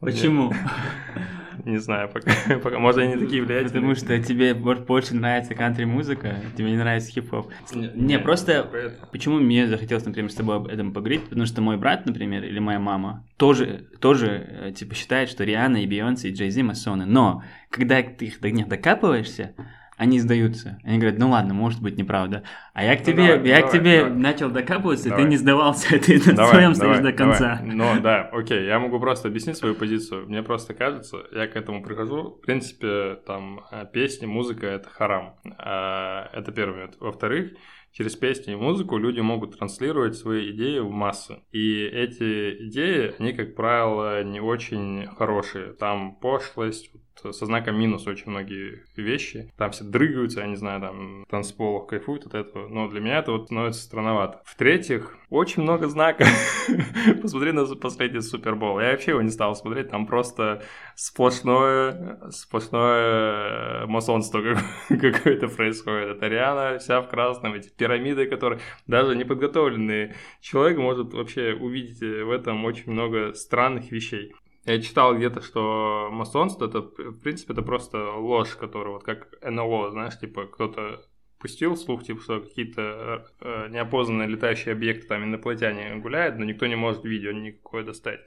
Почему? Не знаю, пока, пока может, они такие влиятельные. Потому что тебе больше нравится кантри-музыка, тебе не нравится хип-хоп. Не, просто почему мне захотелось, например, с тобой об этом поговорить, потому что мой брат, например, или моя мама тоже, тоже э, типа считает, что Риана и Бейонсе и Джей Зи масоны, но когда ты их до них докапываешься, они сдаются. Они говорят, ну ладно, может быть неправда. А я к ну тебе, давай, я давай, к тебе давай. начал докапываться, давай. ты не сдавался, ты на давай, своем стоишь до конца. Давай. Ну да, окей, я могу просто объяснить свою позицию. Мне просто кажется, я к этому прихожу, в принципе, там э, песни, музыка — это харам. А, это первый момент. Во-вторых, через песни и музыку люди могут транслировать свои идеи в массы. И эти идеи, они, как правило, не очень хорошие. Там пошлость, со знаком минус очень многие вещи. Там все дрыгаются, я не знаю, там танцполах кайфуют от этого. Но для меня это вот становится странновато. В-третьих, очень много знаков. Посмотри на последний Супербол. Я вообще его не стал смотреть, там просто сплошное, сплошное масонство какое-то происходит. Это Риана вся в красном, эти пирамиды, которые даже неподготовленный человек может вообще увидеть в этом очень много странных вещей. Я читал где-то, что масонство это, в принципе, это просто ложь, которая вот как НЛО, знаешь, типа кто-то пустил слух, типа, что какие-то э, неопознанные летающие объекты, там, инопланетяне гуляют, но никто не может видео никакое достать.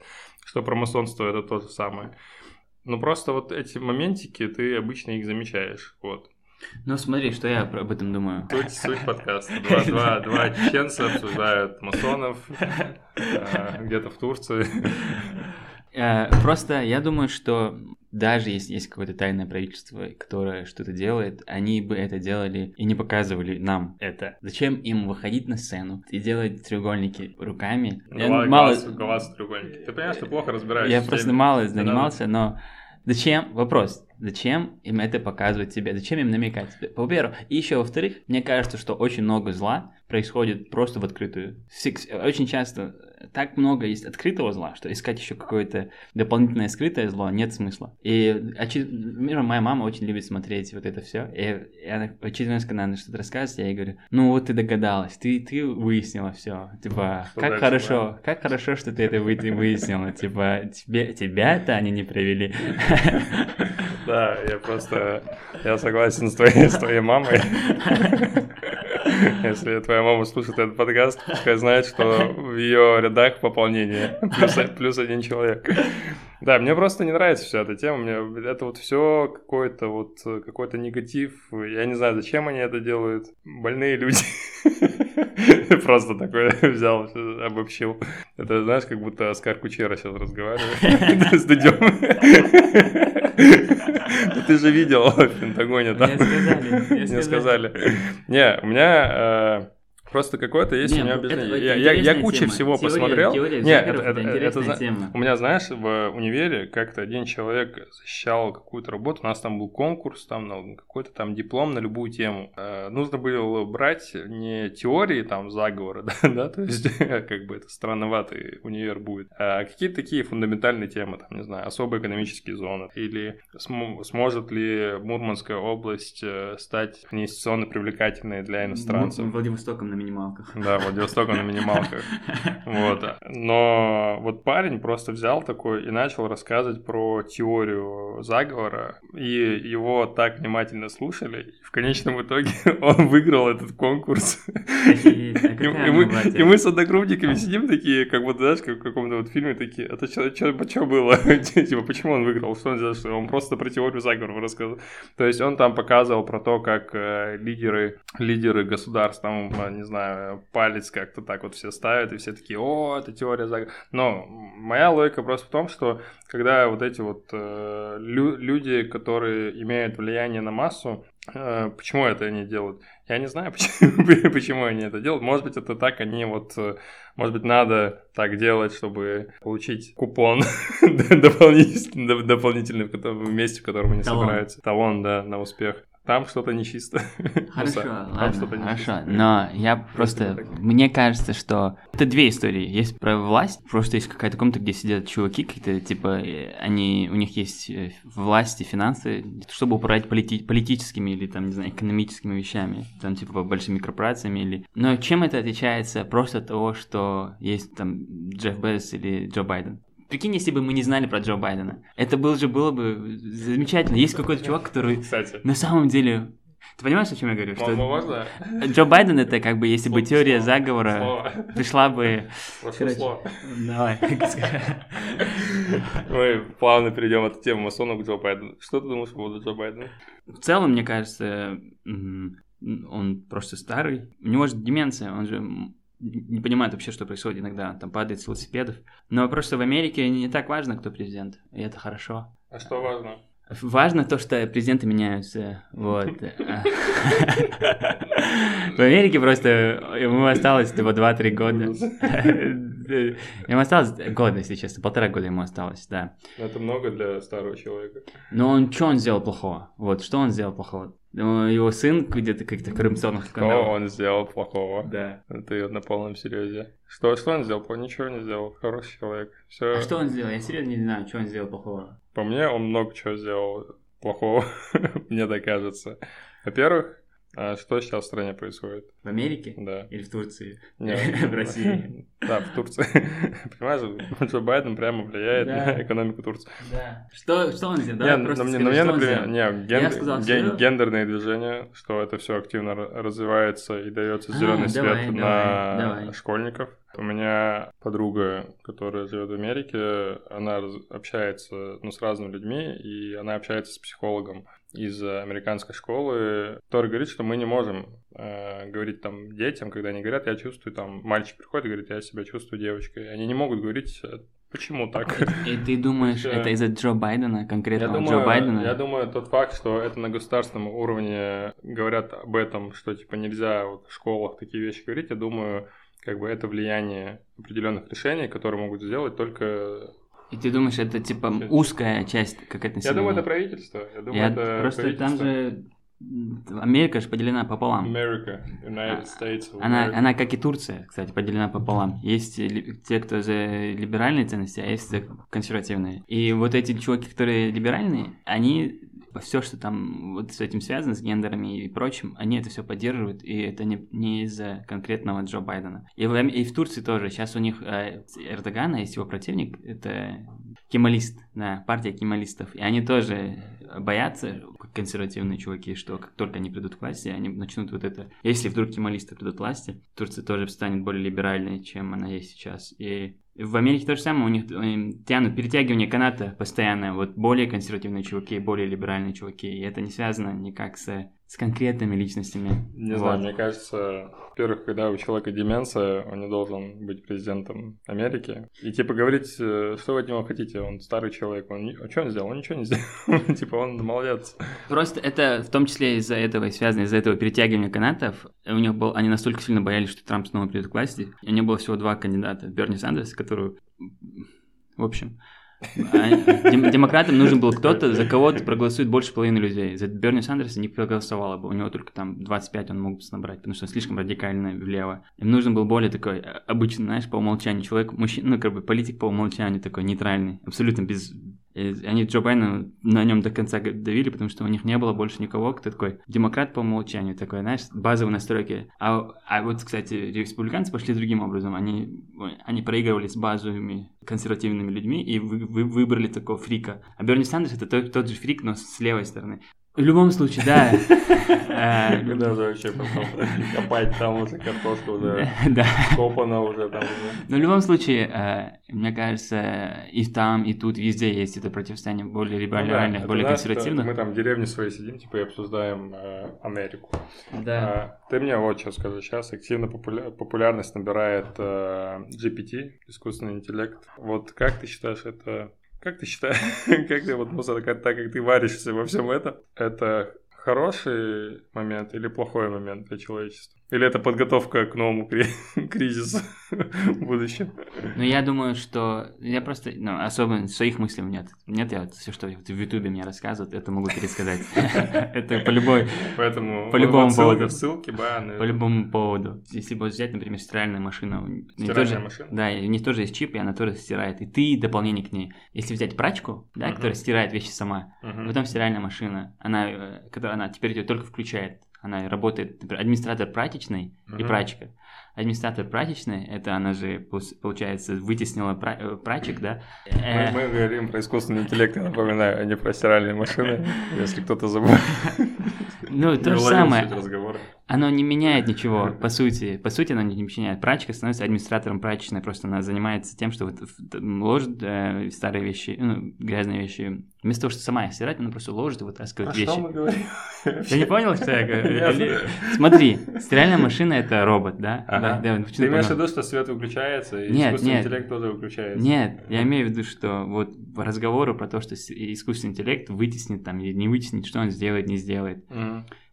Что про масонство это то же самое. Ну, просто вот эти моментики, ты обычно их замечаешь, вот. Ну, смотри, что я об этом думаю. Суть, суть подкаста. Два, два, два чеченца обсуждают масонов э, где-то в Турции. Э, просто я думаю, что даже если есть какое-то тайное правительство, которое что-то делает, они бы это делали и не показывали нам это. Зачем им выходить на сцену и делать треугольники руками? я мало... глаз, глаз треугольники. Ты понимаешь, что плохо разбираешься? Я просто мало занимался, но зачем? Вопрос. Зачем им это показывать тебе? Зачем им намекать? Во-первых, и еще во-вторых, мне кажется, что очень много зла происходит просто в открытую. Очень часто так много есть открытого зла, что искать еще какое-то дополнительное скрытое зло нет смысла. И очевидно, моя мама очень любит смотреть вот это все. И она очередной раз, когда она что-то рассказывает, я ей говорю, ну вот ты догадалась, ты, ты выяснила все. Типа, что как дальше, хорошо, да? как хорошо, что ты это выяснила. Типа, тебе, тебя-то они не провели. Да, я просто, я согласен с твоей, с твоей мамой. Если твоя мама слушает этот подкаст, пускай знает, что в ее рядах пополнение. Плюс, плюс один человек. Да, мне просто не нравится вся эта тема. Мне это вот все какой-то вот какой-то негатив. Я не знаю, зачем они это делают. Больные люди. Просто такой взял, обобщил. Это, знаешь, как будто Оскар Кучера сейчас разговаривает с. Ты же видел в Пентагоне, да? Мне сказали. Мне сказали. Не, у меня э, Просто какое-то есть не, у меня объяснение. я, я, я кучу тема. всего теория, посмотрел. Теория Нет, это, это, это, это тема. У меня, знаешь, в универе как-то один человек защищал какую-то работу. У нас там был конкурс, там ну, какой-то там диплом на любую тему. Э, нужно было брать не теории там заговора, да, да, то есть как бы это странноватый универ будет, а какие-то такие фундаментальные темы, там, не знаю, особые экономические зоны. Или см- сможет ли Мурманская область э, стать инвестиционно привлекательной для иностранцев. Владивостоком на минималках. Да, Владивостоком на минималках. Вот. Но вот парень просто взял такой и начал рассказывать про теорию заговора, и его так внимательно слушали, и в конечном итоге он выиграл этот конкурс. И мы с одногруппниками сидим такие, как вот, знаешь, как в каком-то вот фильме такие, это что было? Типа, почему он выиграл? Что он сделал? Что он просто про теорию заговора рассказал. То есть он там показывал про то, как э, лидеры, лидеры государств, там, не знаю, палец как-то так вот все ставят, и все такие, о, это теория заговора. Но моя логика просто в том, что когда вот эти вот э, лю- люди, которые имеют влияние на массу, э, почему это они делают? Я не знаю, почему, почему они это делают. Может быть, это так, они вот... э, Может быть, надо так делать, чтобы получить купон дополнительный, дополнительный в месте, в котором они Талон. собираются. Талон, да, на успех. Там что-то нечисто. Хорошо, ладно, хорошо. Но я просто... Мне кажется, что... Это две истории. Есть про власть, просто есть какая-то комната, где сидят чуваки какие-то, типа, они... У них есть э, власть и финансы, чтобы управлять полити- политическими или, там, не знаю, экономическими вещами. Там, типа, большими корпорациями или... Но чем это отличается просто от того, что есть там Джефф Безос или Джо Байден? Прикинь, если бы мы не знали про Джо Байдена. Это было же было бы замечательно. Есть какой-то чувак, который Кстати, на самом деле... Ты понимаешь, о чем я говорю? Что м- можно Джо Байден это как бы, если бы Слово- теория заговора слово. пришла бы... Короче. Давай. Мы плавно перейдем от темы масонов к Джо Байдену. Что ты думаешь по поводу Джо Байдена? В целом, мне кажется, он просто старый. У него же деменция, он же не понимает вообще, что происходит иногда, там падает с велосипедов. Но просто в Америке не так важно, кто президент, и это хорошо. А что важно? Важно то, что президенты меняются, вот. В Америке просто ему осталось типа 2-3 года. Ему осталось год, если честно, полтора года ему осталось, да. Это много для старого человека. Но он, что он сделал плохого? Вот, что он сделал плохого? Ну, Его сын где-то каких-то коррупционных Что скандалов. он сделал плохого? Да. Ты на полном серьезе. Что, что он сделал? Ничего не сделал. Хороший человек. Все. А что он сделал? Я серьезно не знаю, что он сделал плохого. По мне, он много чего сделал плохого. Мне так кажется. Во-первых, а что сейчас в стране происходит? В Америке? Да. Или в Турции? Не, В России. Да, в Турции. Понимаешь, Джо Байден прямо влияет на экономику Турции. Да. Что, он сделал? Давай ну, просто мне, ну, например, не, гендерные движения, что это все активно развивается и дается А, зеленый свет на школьников. У меня подруга, которая живет в Америке, она общается ну, с разными людьми, и она общается с психологом из американской школы, который говорит, что мы не можем э, говорить там детям, когда они говорят, я чувствую, там, мальчик приходит и говорит, я себя чувствую девочкой. Они не могут говорить, э, почему так. И ты думаешь, это из-за Джо Байдена, конкретно Джо Байдена? я думаю, тот факт, что это на государственном уровне говорят об этом, что типа нельзя вот в школах такие вещи говорить, я думаю, как бы это влияние определенных решений, которые могут сделать только... И ты думаешь, это типа узкая часть какая-то Я думаю, это правительство. Я думаю, Я это просто там правительство. же м, Америка же поделена пополам. America, United States of Она, America. она, как и Турция, кстати, поделена пополам. Есть те, кто за либеральные ценности, а есть за консервативные. И вот эти чуваки, которые либеральные, они все, что там вот с этим связано, с гендерами и прочим, они это все поддерживают, и это не, не из-за конкретного Джо Байдена. И в, и в Турции тоже. Сейчас у них э, Эрдогана есть его противник, это кемалист, да, партия кемалистов. И они тоже боятся, консервативные чуваки, что как только они придут к власти, они начнут вот это... Если вдруг кемалисты придут к власти, Турция тоже станет более либеральной, чем она есть сейчас. И в Америке то же самое, у них э, тянут перетягивание каната постоянно, вот более консервативные чуваки, более либеральные чуваки, и это не связано никак с, с конкретными личностями. Не Вот. знаю, мне кажется, во-первых, когда у человека деменция, он не должен быть президентом Америки. И типа говорить, э, что вы от него хотите, он старый человек, он а что он сделал? Он ничего не сделал. Типа он молодец. Просто это в том числе из-за этого и связано, из-за этого перетягивания канатов. У них был, они настолько сильно боялись, что Трамп снова придет к власти. И у них было всего два кандидата. Берни Сандерс, которую... В общем, демократам нужен был кто-то, за кого проголосует больше половины людей. За Берни Сандерса не проголосовало бы. У него только там 25 он мог бы набрать, потому что слишком радикально влево. Им нужен был более такой э, обычный, знаешь, по умолчанию человек, мужчина, ну, как бы политик по умолчанию такой нейтральный, абсолютно без... И Они Джо Байдена на нем до конца давили, потому что у них не было больше никого, кто такой демократ по умолчанию, такой, знаешь, базовые настройки. А, а вот, кстати, республиканцы пошли другим образом. Они, они проигрывали с базовыми консервативными людьми и вы- вы- выбрали такого фрика. А Берни Сандерс это тот, тот же фрик, но с левой стороны. В любом случае, да. Э, Когда уже вообще пошел копать, там уже картошка уже Да. копана уже там. Но в любом случае, э, мне кажется, и там, и тут, везде есть это противостояние более Ну либеральных, более консервативных. Мы там в деревне своей сидим, типа, и обсуждаем э, Америку. Да. А, Ты мне вот что скажи. Сейчас активно популя- популярность набирает GPT, искусственный интеллект. Вот как ты считаешь, это... Как ты считаешь, как ты вот, ну, так, так как ты варишься во всем этом, это хороший момент или плохой момент для человечества? Или это подготовка к новому кри- кризису в будущем? Ну, я думаю, что я просто, ну, особо своих мыслей нет. Нет, я вот все, что в Ютубе мне рассказывают, это могу пересказать. Это по любой, Поэтому По любому поводу. баны. по любому поводу. Если бы взять, например, стиральную машину, Стиральная машина? Да, у них тоже есть чип, и она тоже стирает. И ты дополнение к ней. Если взять прачку, да, которая стирает вещи сама, потом стиральная машина, она, э, которая она теперь ее только включает. Она работает, например, администратор прачечной и Мгм. прачка. Администратор прачечной, это она же, получается, вытеснила пра- э, прачек, да? Э, Мы, мы говорим про искусственный интеллект, я напоминаю, а не про стиральные машины, если кто-то забыл. Ну, то же самое. Оно не меняет ничего, по сути. По сути, оно не меняет. Прачка становится администратором прачечной, просто она занимается тем, что вот ложит э, старые вещи, ну, грязные вещи. Вместо того, чтобы сама их стирать, она просто ложит и вытаскивает Про вещи. что мы говорим? Ты не понял, что я говорю? Смотри, стиральная машина это робот, да? Ага. Да, да, Ты имеешь в виду, что свет выключается, и Нет, искусственный нет. интеллект тоже выключается? Нет, я имею в виду, что вот разговоры про то, что искусственный интеллект вытеснит там или не вытеснит, что он сделает, не сделает.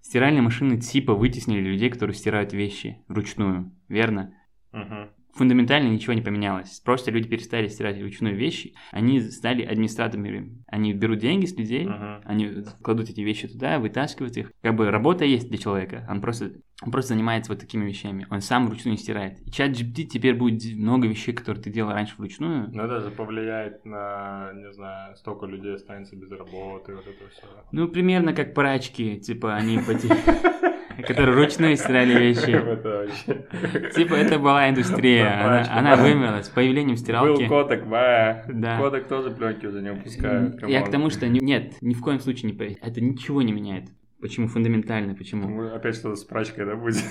Стиральные машины типа вытеснили людей, которые стирают вещи вручную, верно? Мгм. Фундаментально ничего не поменялось. Просто люди перестали стирать вручную вещи, они стали администраторами. Они берут деньги с людей, Мгм. они кладут эти вещи туда, вытаскивают их. Как бы работа есть для человека, он просто, он просто занимается вот такими вещами. Он сам вручную не стирает. И чат GPT теперь будет много вещей, которые ты делал раньше вручную. Ну, это же повлияет на, не знаю, столько людей останется без работы, вот это все. Ну, примерно как прачки, типа они поте- которые вручную стирали вещи. Типа это была индустрия, она, вымерла с появлением стиралки. Был ба. Да. Кодек тоже пленки уже не выпускают. Я к тому, что не- нет, ни в коем случае не это ничего не меняет. Почему фундаментально? Почему? Мы опять что-то с прачкой, да, будет?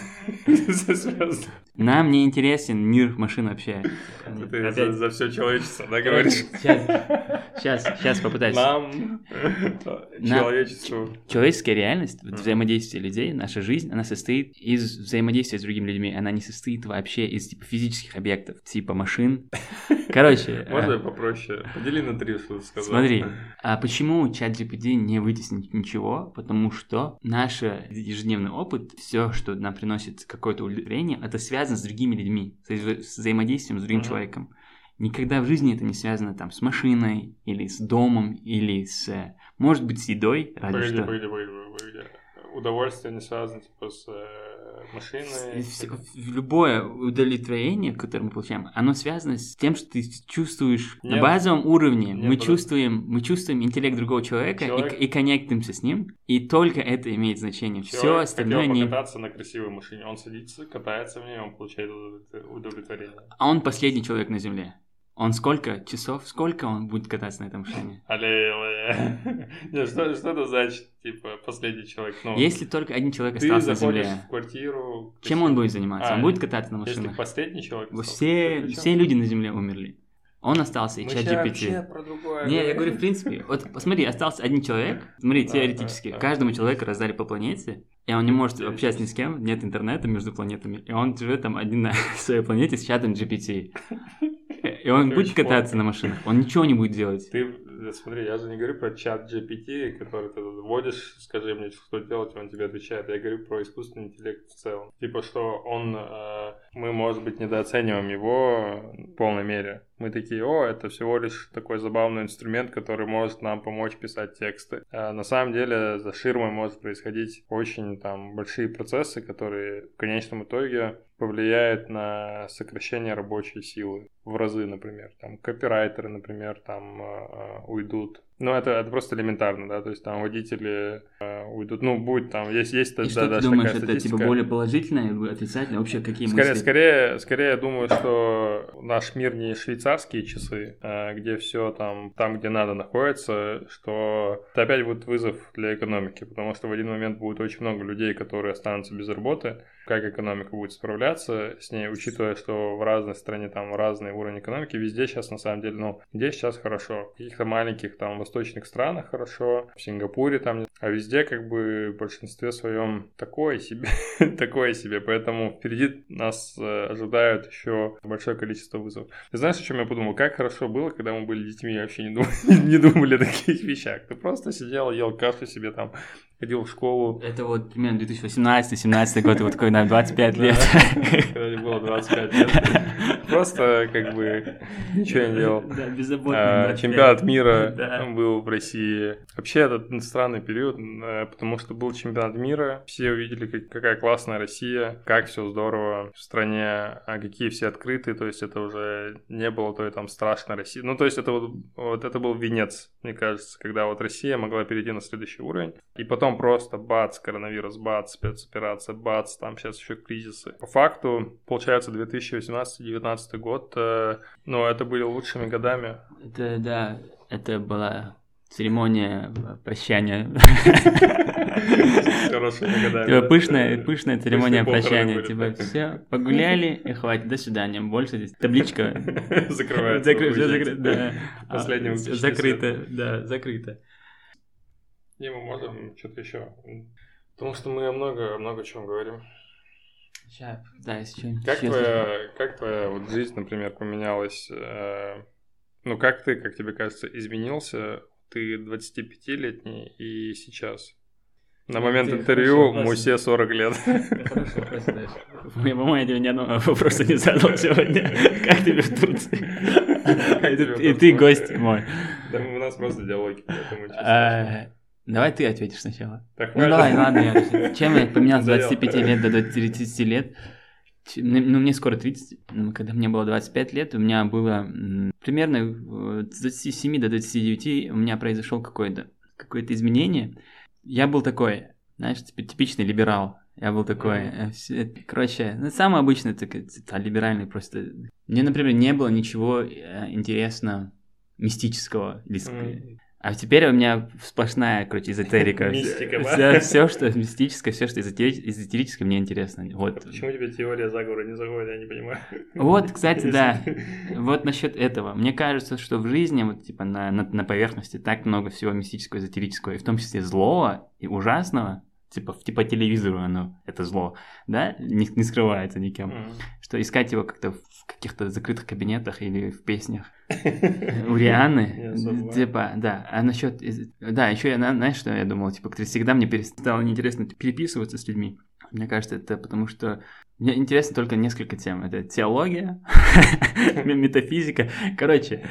Нам не интересен мир машин вообще. Ты Опять- за, все человечество, да, говоришь? Сейчас, сейчас, попытаюсь. Нам, человечеству. Человеческая реальность, взаимодействие людей, наша жизнь, она состоит из взаимодействия с другими людьми. Она не состоит вообще из типа физических объектов, типа машин. Короче, Можно э, попроще? Подели на три, что ты сказал. Смотри, а почему чат GPT не вытеснит ничего? Потому что наш ежедневный опыт, все, что нам приносит какое-то удовлетворение, это связано с другими людьми, с вза- с взаимодействием с другим Мгм. человеком. Никогда в жизни это не связано там с машиной, или с домом, или с... Может быть, с едой, Погоди, что. погоди, погоди, погоди. Удовольствие не связано типа с э, машиной. Любое удовлетворение, которое мы получаем, оно связано с тем, что ты чувствуешь на Нет. базовом уровне. Нет, мы подожди. чувствуем, мы чувствуем интеллект другого человека Человек- и, и коннектимся с ним, и только это имеет значение. Все Человек остальное хотел не. покататься на красивой машине. Он садится, катается в ней, он получает удовлет- удовлетворение. А он последний человек на Земле. Он сколько часов, сколько он будет кататься на этой машине? Аллилуйя. Что что это значит, типа, последний человек? Ну, Если только один человек остался на Земле, в квартиру... чем он будет заниматься? А, Он будет кататься на Если машинах? последний человек... Все, все люди на Земле умерли. Он остался, и чат GPT. Не, я говорю, в принципе, вот посмотри, остался один человек, смотри, теоретически, каждому человеку раздали по планете, и он не может общаться ни с кем, нет интернета между планетами, и он живет там один на своей планете с чатом GPT. И он Это будет кататься на машинах, он ничего не будет делать. Ты, э, смотри, я же не говорю про чат GPT, который ты вводишь, скажи мне, что делать, он тебе отвечает. Я говорю про искусственный интеллект в целом. Типа, что он, э, мы, может быть, недооцениваем его в полной мере. Мы такие, о, это всего лишь такой забавный инструмент, который может нам помочь писать тексты. А на самом деле за ширмой может происходить очень там большие процессы, которые в конечном итоге повлияют на сокращение рабочей силы в разы, например. Там копирайтеры, например, там э, э, уйдут. Ну, это, это просто элементарно, да, то есть там водители э, уйдут. Ну, будет там, есть, есть И да, что ты даже думаешь, такая это типа статистика. более положительное отрицательное? Вообще какие Скорее, мысли? скорее, скорее, я думаю, что наш мир не швейцарские часы, а где все там, там, где надо, находится, что это опять будет вызов для экономики, потому что в один момент будет очень много людей, которые останутся без работы. Как экономика будет справляться с ней, учитывая, что в разной стране там разный уровень экономики, везде сейчас на самом деле, ну, где сейчас хорошо, в каких-то маленьких там восточных странах хорошо, в Сингапуре там, а везде как бы в большинстве своем такое себе, такое себе, поэтому впереди нас э, ожидают еще большое количество вызовов. Ты знаешь, о чем я подумал? Как хорошо было, когда мы были детьми и вообще не думали, не думали о таких вещах. Ты просто сидел, ел кашу себе там, ходил в школу. Это вот примерно 2018-17 год, вот когда 25 лет. Когда мне было 25 лет. Просто как бы ничего не делал. Да, беззаботно. А, Чемпионат мира был в России. Вообще этот странный период, э, потому что был чемпионат мира, все увидели, как- какая классная Россия, как все здорово в стране, а какие все открытые, то есть это уже не было той там страшной России. Ну, то есть это вот, вот это был венец, мне кажется, когда вот Россия могла перейти на следующий уровень. И потом просто бац, коронавирус, бац, спецоперация, бац, там сейчас еще кризисы. По факту, получается, 2018-2019 год, э, ну, это были лучшими годами. Это, да, это была церемония прощания. Типа да. пышная, пышная церемония прощания. Типа, все, погуляли и хватит, до свидания. Больше здесь табличка. Закрывается. Да. А, всё выключите Закрыто, да, закрыто. Не, мы можем что-то еще. Потому что мы много, много о чем говорим. Сейчас, да, если что-нибудь Как твоя, как твоя вот жизнь, например, поменялась? э, ну, как ты, как тебе кажется, изменился? Ты 25-летний и сейчас. На Ну, момент интервью. Мусе 40 лет. Я, по-моему, я тебе ни одного вопроса не задал сегодня. Как тебе в Турции? И ты- И гость мой. Да у нас просто диалоги, поэтому Давай ты ответишь сначала. Так, Ну давай, ладно, я. Чем я поменялся с Надоел. 25 лет до 30 лет? Ну, ну, мне скоро 30. Ну, Когда мне было 25 лет, у меня было примерно э, с 27 до 29 у меня произошел какое-то какое изменение. Я был такой, знаешь, типа, типичный либерал. Я был такой, всё- короче, ну, самый обычный, такой, ц- либеральный просто. Мне, например, не было ничего э, интересного, мистического. или Мгм. А теперь у меня сплошная, короче, эзотерика. Мистика, все, все, что мистическое, все, что эзотери- эзотерическое, мне интересно. Вот. А Почему тебе теория заговора не заходит, я не понимаю. Вот, кстати, да. Вот насчет этого. Мне кажется, что в жизни, вот типа на, на, на поверхности, так много всего мистического, эзотерического, и в том числе злого и ужасного, типа, типа телевизору оно, это зло, да, не, не скрывается никем. Мгм. Что искать его как-то в каких-то закрытых кабинетах или в песнях. У Рианы, типа, да, а насчет, да, еще я, на- знаешь, что я думал, типа, как всегда мне перестало неинтересно переписываться с людьми. Мне кажется, это потому что мне интересно только несколько тем. Это теология, метафизика, короче.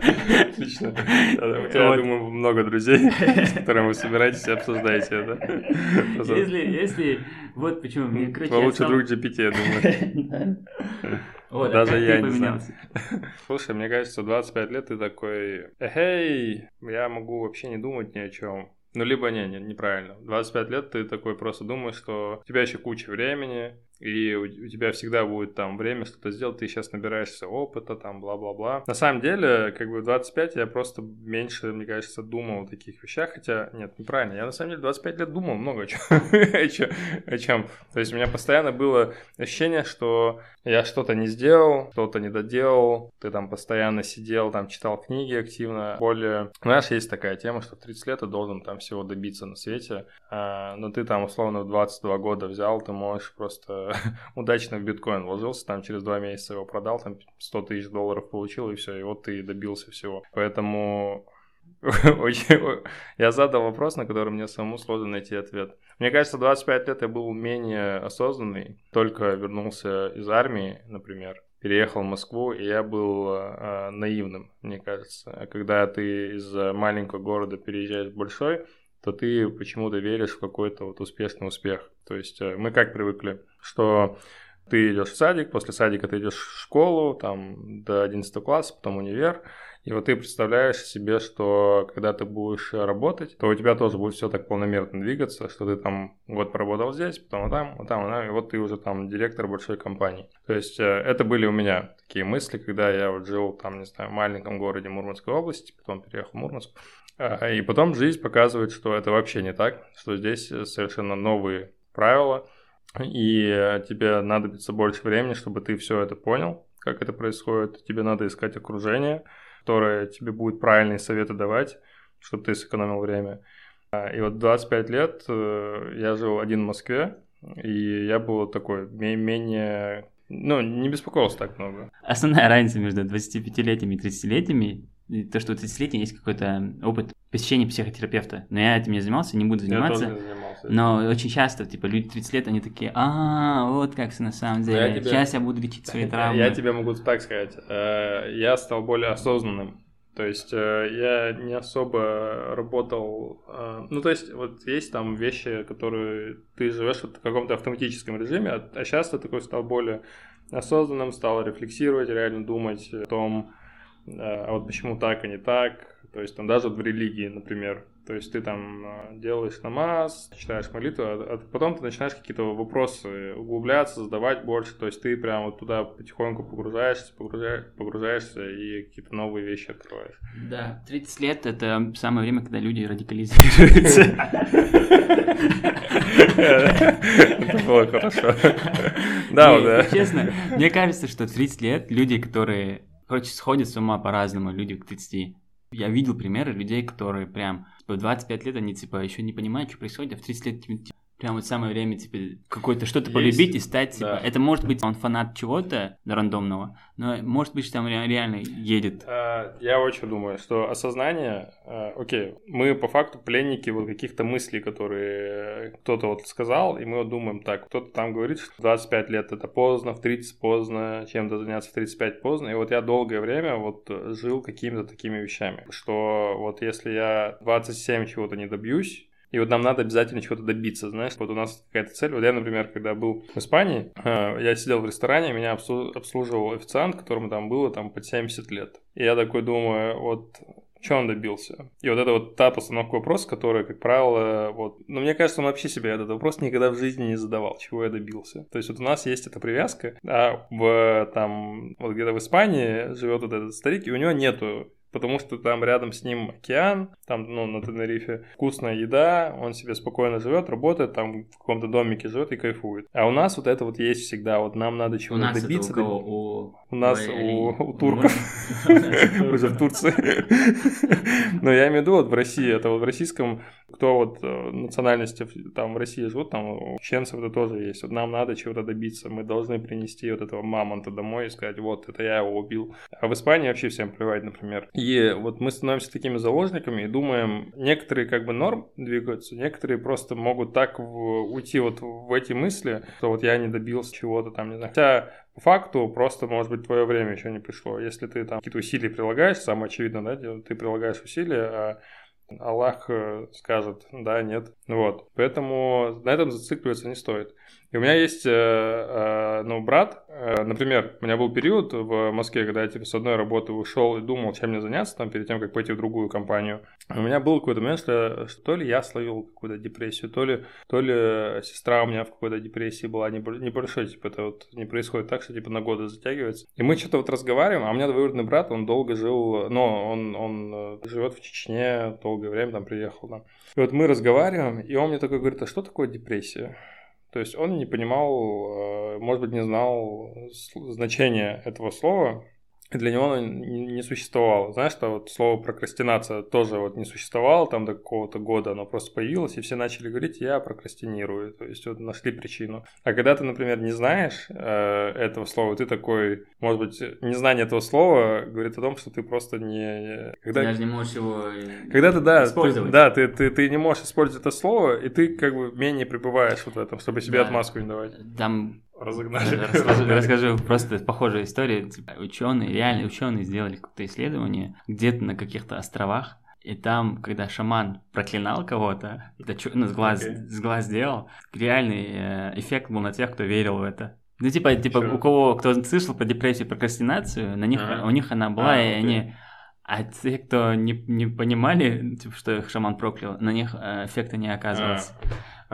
Отлично. Да, У тебя, Вот. думаю, много друзей, с которыми вы собираетесь и обсуждаете это. Если, если, вот почему, мне, короче, я стал- друг GPT, я думаю. Вот, а Даже я не знаю. Слушай, мне кажется, 25 лет ты такой, эй, я могу вообще не думать ни о чем. Ну, либо не, не, неправильно. 25 лет ты такой просто думаешь, что у тебя еще куча времени, и у, тебя всегда будет там время что-то сделать, ты сейчас набираешься опыта, там, бла-бла-бла. На самом деле, как бы в 25 я просто меньше, мне кажется, думал о таких вещах, хотя, нет, неправильно, я на самом деле 25 лет думал много. О чем. То есть у меня постоянно было ощущение, что я что-то не сделал, что-то не доделал, ты там постоянно сидел, там читал книги активно. Более, знаешь, есть такая тема, что в 30 лет ты должен там всего добиться на свете, а, но ты там условно в 22 года взял, ты можешь просто удачно в биткоин вложился, там через два месяца его продал, там 100 тысяч долларов получил, и все, и вот ты добился всего. Поэтому я задал вопрос, на который мне самому сложно найти ответ. Мне кажется, 25 лет я был менее осознанный, только вернулся из армии, например, переехал в Москву, и я был э, наивным, мне кажется. А Когда ты из маленького города переезжаешь в большой, то ты почему-то веришь в какой-то вот успешный успех. То есть э, мы как привыкли, что ты идешь в садик, после садика ты идешь в школу, там до 11 класса, потом универ, и вот ты представляешь себе, что когда ты будешь работать, то у тебя тоже будет все так полномерно двигаться, что ты там год поработал здесь, потом там, вот там, вот там, и вот ты уже там директор большой компании. То есть э, это были у меня такие мысли, когда я вот жил там, не знаю, в маленьком городе Мурманской области, потом переехал в Мурманск. А, И потом жизнь показывает, что это вообще не так, что здесь э, совершенно новые правила, и тебе надобится больше времени, чтобы ты все это понял, как это происходит. Тебе надо искать окружение, которое тебе будет правильные советы давать, чтобы ты сэкономил время. А, И вот 25 лет э, я жил один в Москве, и я был такой ме- менее... Ну, не беспокоился так много. Основная разница между 25-летними и 30-летними то, что у 30-летия есть какой-то опыт посещения психотерапевта. Но я этим не занимался, не буду заниматься. Я тоже не занимался. Но очень часто, типа, люди 30 лет, они такие, а, вот как все на самом деле. я тебе- Сейчас я буду лечить свои травмы. Я тебе могу так сказать. Э, Я стал более осознанным. То есть э, я не особо работал... э, Ну, то есть вот есть там вещи, которые ты живешь в каком-то автоматическом режиме, а, а сейчас ты такой стал более осознанным, стал рефлексировать, реально думать о том, а вот почему так, а не так. То есть там даже в религии, например. То есть ты там э, делаешь намаз, читаешь молитву, а, а потом ты начинаешь какие-то вопросы углубляться, задавать больше. То есть ты прям вот туда потихоньку погружаешься, погружаешь, погружаешься и какие-то новые вещи открываешь. Да, 30 лет это самое время, когда люди радикализируются. Это было хорошо. Да, да. Честно, мне кажется, что в 30 лет люди, которые, короче, сходят с ума по-разному, люди к 30. Я видел примеры людей, которые прям типа, в 25 лет, они типа еще не понимают, что происходит, а в 30 лет прям вот самое время типа какой-то что-то полюбить и стать типа. да. Это может быть он фанат чего-то рандомного, но может быть, что там ре- реально едет. А, Я очень думаю, что осознание, а, окей, мы по факту пленники вот каких-то мыслей, которые кто-то вот сказал, и мы вот думаем так, кто-то там говорит, что 25 лет это поздно, в 30 поздно, чем-то заняться в 35 поздно, и вот я долгое время вот жил какими-то такими вещами, что вот если я 27 чего-то не добьюсь, и вот нам надо обязательно чего-то добиться, знаешь, вот у нас какая-то цель. Вот я, например, когда был в Испании, э, я сидел в ресторане, меня обслу- обслуживал официант, которому там было там под 70 лет. И я такой думаю, вот что он добился? И вот это вот та постановка вопроса, которая, как правило, вот... Ну, мне кажется, он вообще себе этот вопрос никогда в жизни не задавал, чего я добился. То есть вот у нас есть эта привязка, а в там, вот где-то в Испании живет вот этот старик, и у него нету потому что там рядом с ним океан, там, ну, на Тенерифе вкусная еда, он себе спокойно живет, работает, там в каком-то домике живет и кайфует. А у нас вот это вот есть всегда, вот нам надо У чего-то нас это у добиться. кого? У, У нас, у, у турков, уже в Турции. Но я имею в виду, вот в России, это вот в российском, кто вот э, национальности там в России живут, там у чеченцев это тоже есть. Вот нам надо чего-то добиться, мы должны принести вот этого мамонта домой и сказать, вот, это я его убил. А в Испании вообще всем плевать, например. И вот мы становимся такими заложниками и думаем, некоторые как бы норм двигаются, некоторые просто могут так в- уйти вот в эти мысли, что вот я не добился чего-то там, не знаю. Хотя по факту просто, может быть, твое время еще не пришло. Если ты там какие-то усилия прилагаешь, самое очевидное, да, ты прилагаешь усилия, а Аллах э, скажет, да, нет. Вот. Поэтому на этом зацикливаться не стоит. И у меня есть, э, э, ну, брат, э, например, у меня был период в Москве, когда я, типа, с одной работы ушел и думал, чем мне заняться, там, перед тем, как пойти в другую компанию. У меня был какой-то момент, что, что то ли я словил какую-то депрессию, то ли, то ли сестра у меня в какой-то депрессии была небо- небольшой, типа, это вот не происходит так, что, типа, на годы затягивается. И мы что-то вот разговариваем, а у меня двоюродный брат, он долго жил, ну, он, он живет в Чечне, долгое время там приехал, да. И вот мы разговариваем, и он мне такой говорит, а что такое депрессия? То есть он не понимал, э, может быть, не знал значения этого слова, для него оно не существовало. Знаешь, что вот слово прокрастинация тоже вот не существовало там до какого-то года, оно просто появилось, и все начали говорить, я прокрастинирую, то есть вот нашли причину. А когда ты, например, не знаешь э, этого слова, ты такой, может быть, незнание этого слова говорит о том, что ты просто не... Когда, Даже не можешь его когда ты, да, ты, использовать. да, ты, ты, ты не можешь использовать это слово, и ты как бы менее пребываешь вот в этом, чтобы себе Да. отмазку не давать. Там Разогнали. расскажу, Разогнали. расскажу просто похожую историю. Типа, ученые, реально ученые сделали какое-то исследование где-то на каких-то островах. И там, когда шаман проклинал кого-то, это чё- ну, с глаз, Окей. с глаз сделал, реальный э, эффект был на тех, кто верил в это. Ну, типа, типа Чё? у кого, кто слышал про депрессию, прокрастинацию, на них, Ага. у них она была, А, и окей. они... А те, кто не, не понимали, типа, что их шаман проклял, на них э, эффекта не оказывалось. А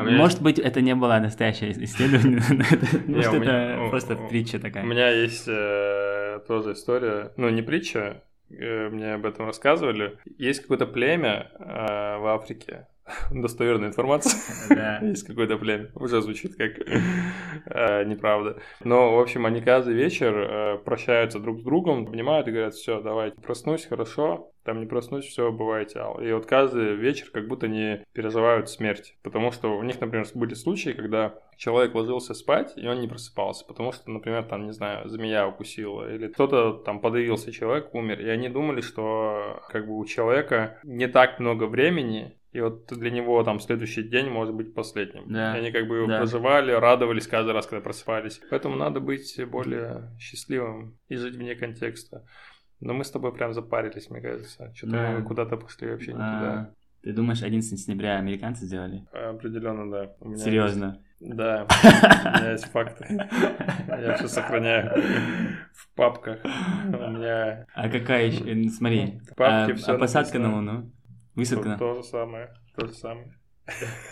меня Может быть, это не было настоящее исследование, может, у это у- просто у- притча У такая. меня есть э, тоже история, ну не притча, э, мне об этом рассказывали. Есть какое-то племя э, в Африке, достоверная информация. Да. Есть какое-то племя. Уже звучит как э, неправда. Но, в общем, они каждый вечер э, прощаются друг с другом, понимают и говорят, все, давайте, проснусь, хорошо, там не проснусь, все, бывайте. И вот каждый вечер как будто не переживают смерть. Потому что у них, например, были случаи, когда человек ложился спать, и он не просыпался. Потому что, например, там, не знаю, змея укусила, или кто-то там подавился, человек умер. И они думали, что как бы у человека не так много времени, и вот для него там следующий день может быть последним. Да. И они как бы его Да. проживали, радовались каждый раз, когда просыпались. Поэтому надо быть более счастливым и жить вне контекста. Но мы с тобой прям запарились, мне кажется. Что-то Да. мы куда-то пошли вообще не туда. А, Ты думаешь, 11 сентября американцы сделали? Определенно, да. У меня Серьезно? есть- Да, у меня есть факты. Я все сохраняю в папках. У меня А какая еще? Смотри, В папке а, а посадка на. Луну? Высадка то, то же самое. То же самое.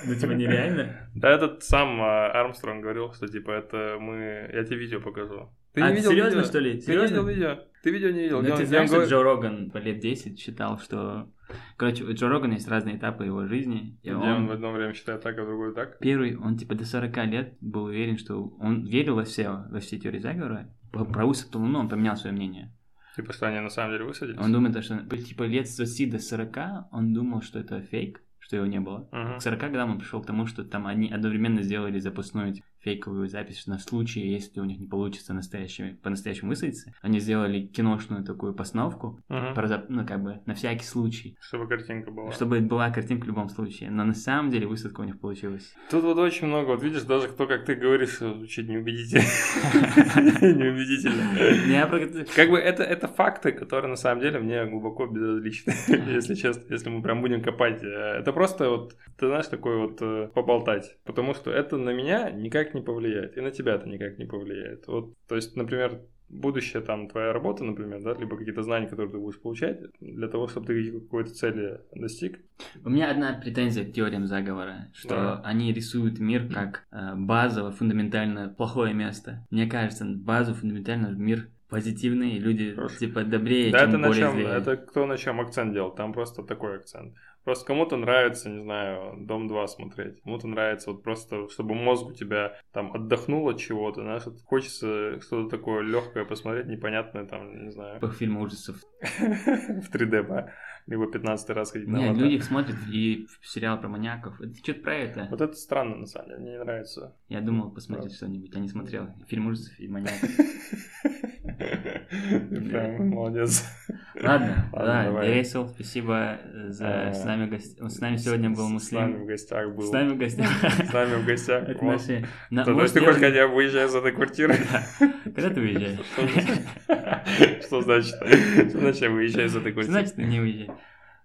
Ну, типа, нереально? Да, этот сам а, Армстронг говорил, что типа это мы... Я тебе видео покажу. Ты А, не видел серьезно, видео? что ли? Ты не Серьезно? видел видео? Ты видео не видел? Ну, ты знаешь, что говорит- Джо Роган по лет 10 считал, что... Короче, у Джо Рогана есть разные этапы его жизни. И Где он... он в одно время считает так, а в другое так? Первый, он типа до 40 лет был уверен, что он верил во все, во все теории заговора. Про про высадку Луну он поменял свое мнение. Типа, что они на самом деле высадились? Он думает, что типа лет с 20 до 40 он думал, что это фейк, что его не было. Мгм. К 40 годам он пришел к тому, что там они одновременно сделали запасную фейковую запись на случай, если у них не получится настоящими, по-настоящему высадиться. Они сделали киношную такую постановку, Мгм. про, ну, как бы, на всякий случай, Чтобы картинка была. чтобы была картинка в любом случае. Но на самом деле высадка у них получилась. Тут вот очень много, вот видишь, даже кто, как ты говоришь, звучит неубедительно. Неубедительно. Как бы это, это факты, которые на самом деле мне глубоко безразличны, если честно, если мы прям будем копать. Э, Это просто вот, ты знаешь, такой вот э, поболтать. Потому что это на меня никак не повлияет, и на тебя это никак не повлияет. Вот, то есть, например, будущее там твоя работа, например, да, либо какие-то знания, которые ты будешь получать, для того, чтобы ты какой-то цели достиг, У меня одна претензия к теориям заговора, что Да. они рисуют мир как э, базово, фундаментально плохое место. Мне кажется, базово, фундаментально мир позитивный, и люди Хорошо. типа добрее, Да, чем это на более чем, злее. это кто на чем акцент делал, там просто такой акцент. Просто кому-то нравится, не знаю, Дом 2 смотреть, кому-то нравится вот просто, чтобы мозг у тебя там отдохнул от чего-то, знаешь, вот хочется что-то такое легкое посмотреть, непонятное там, не знаю, По фильму ужасов. в 3D, да, либо 15 раз ходить на Нет, аватар. люди смотрят и сериал про маньяков. Это что-то про это. Вот это странно, на самом деле, мне не нравится. Я думал посмотреть что-нибудь, я не смотрел. Фильм ужасов и маньяков. Прям молодец. Ладно, да. Рейсел, спасибо за... А, С нами, гость- с нами сегодня был С нами Муслим. в гостях был. С нами в гостях. С нами в гостях. Это наши... на- То есть ты хочешь сказать, я выезжаю из этой квартиры? Когда ты уезжаешь? Что значит? Что значит я выезжаю из этой квартиры? значит ты не уезжай?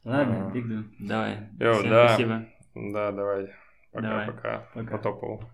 Ладно, А. бигду. Давай. Йоу, Всем да. спасибо. Да, давай. Давай. Пока-пока. Пока. Потопал.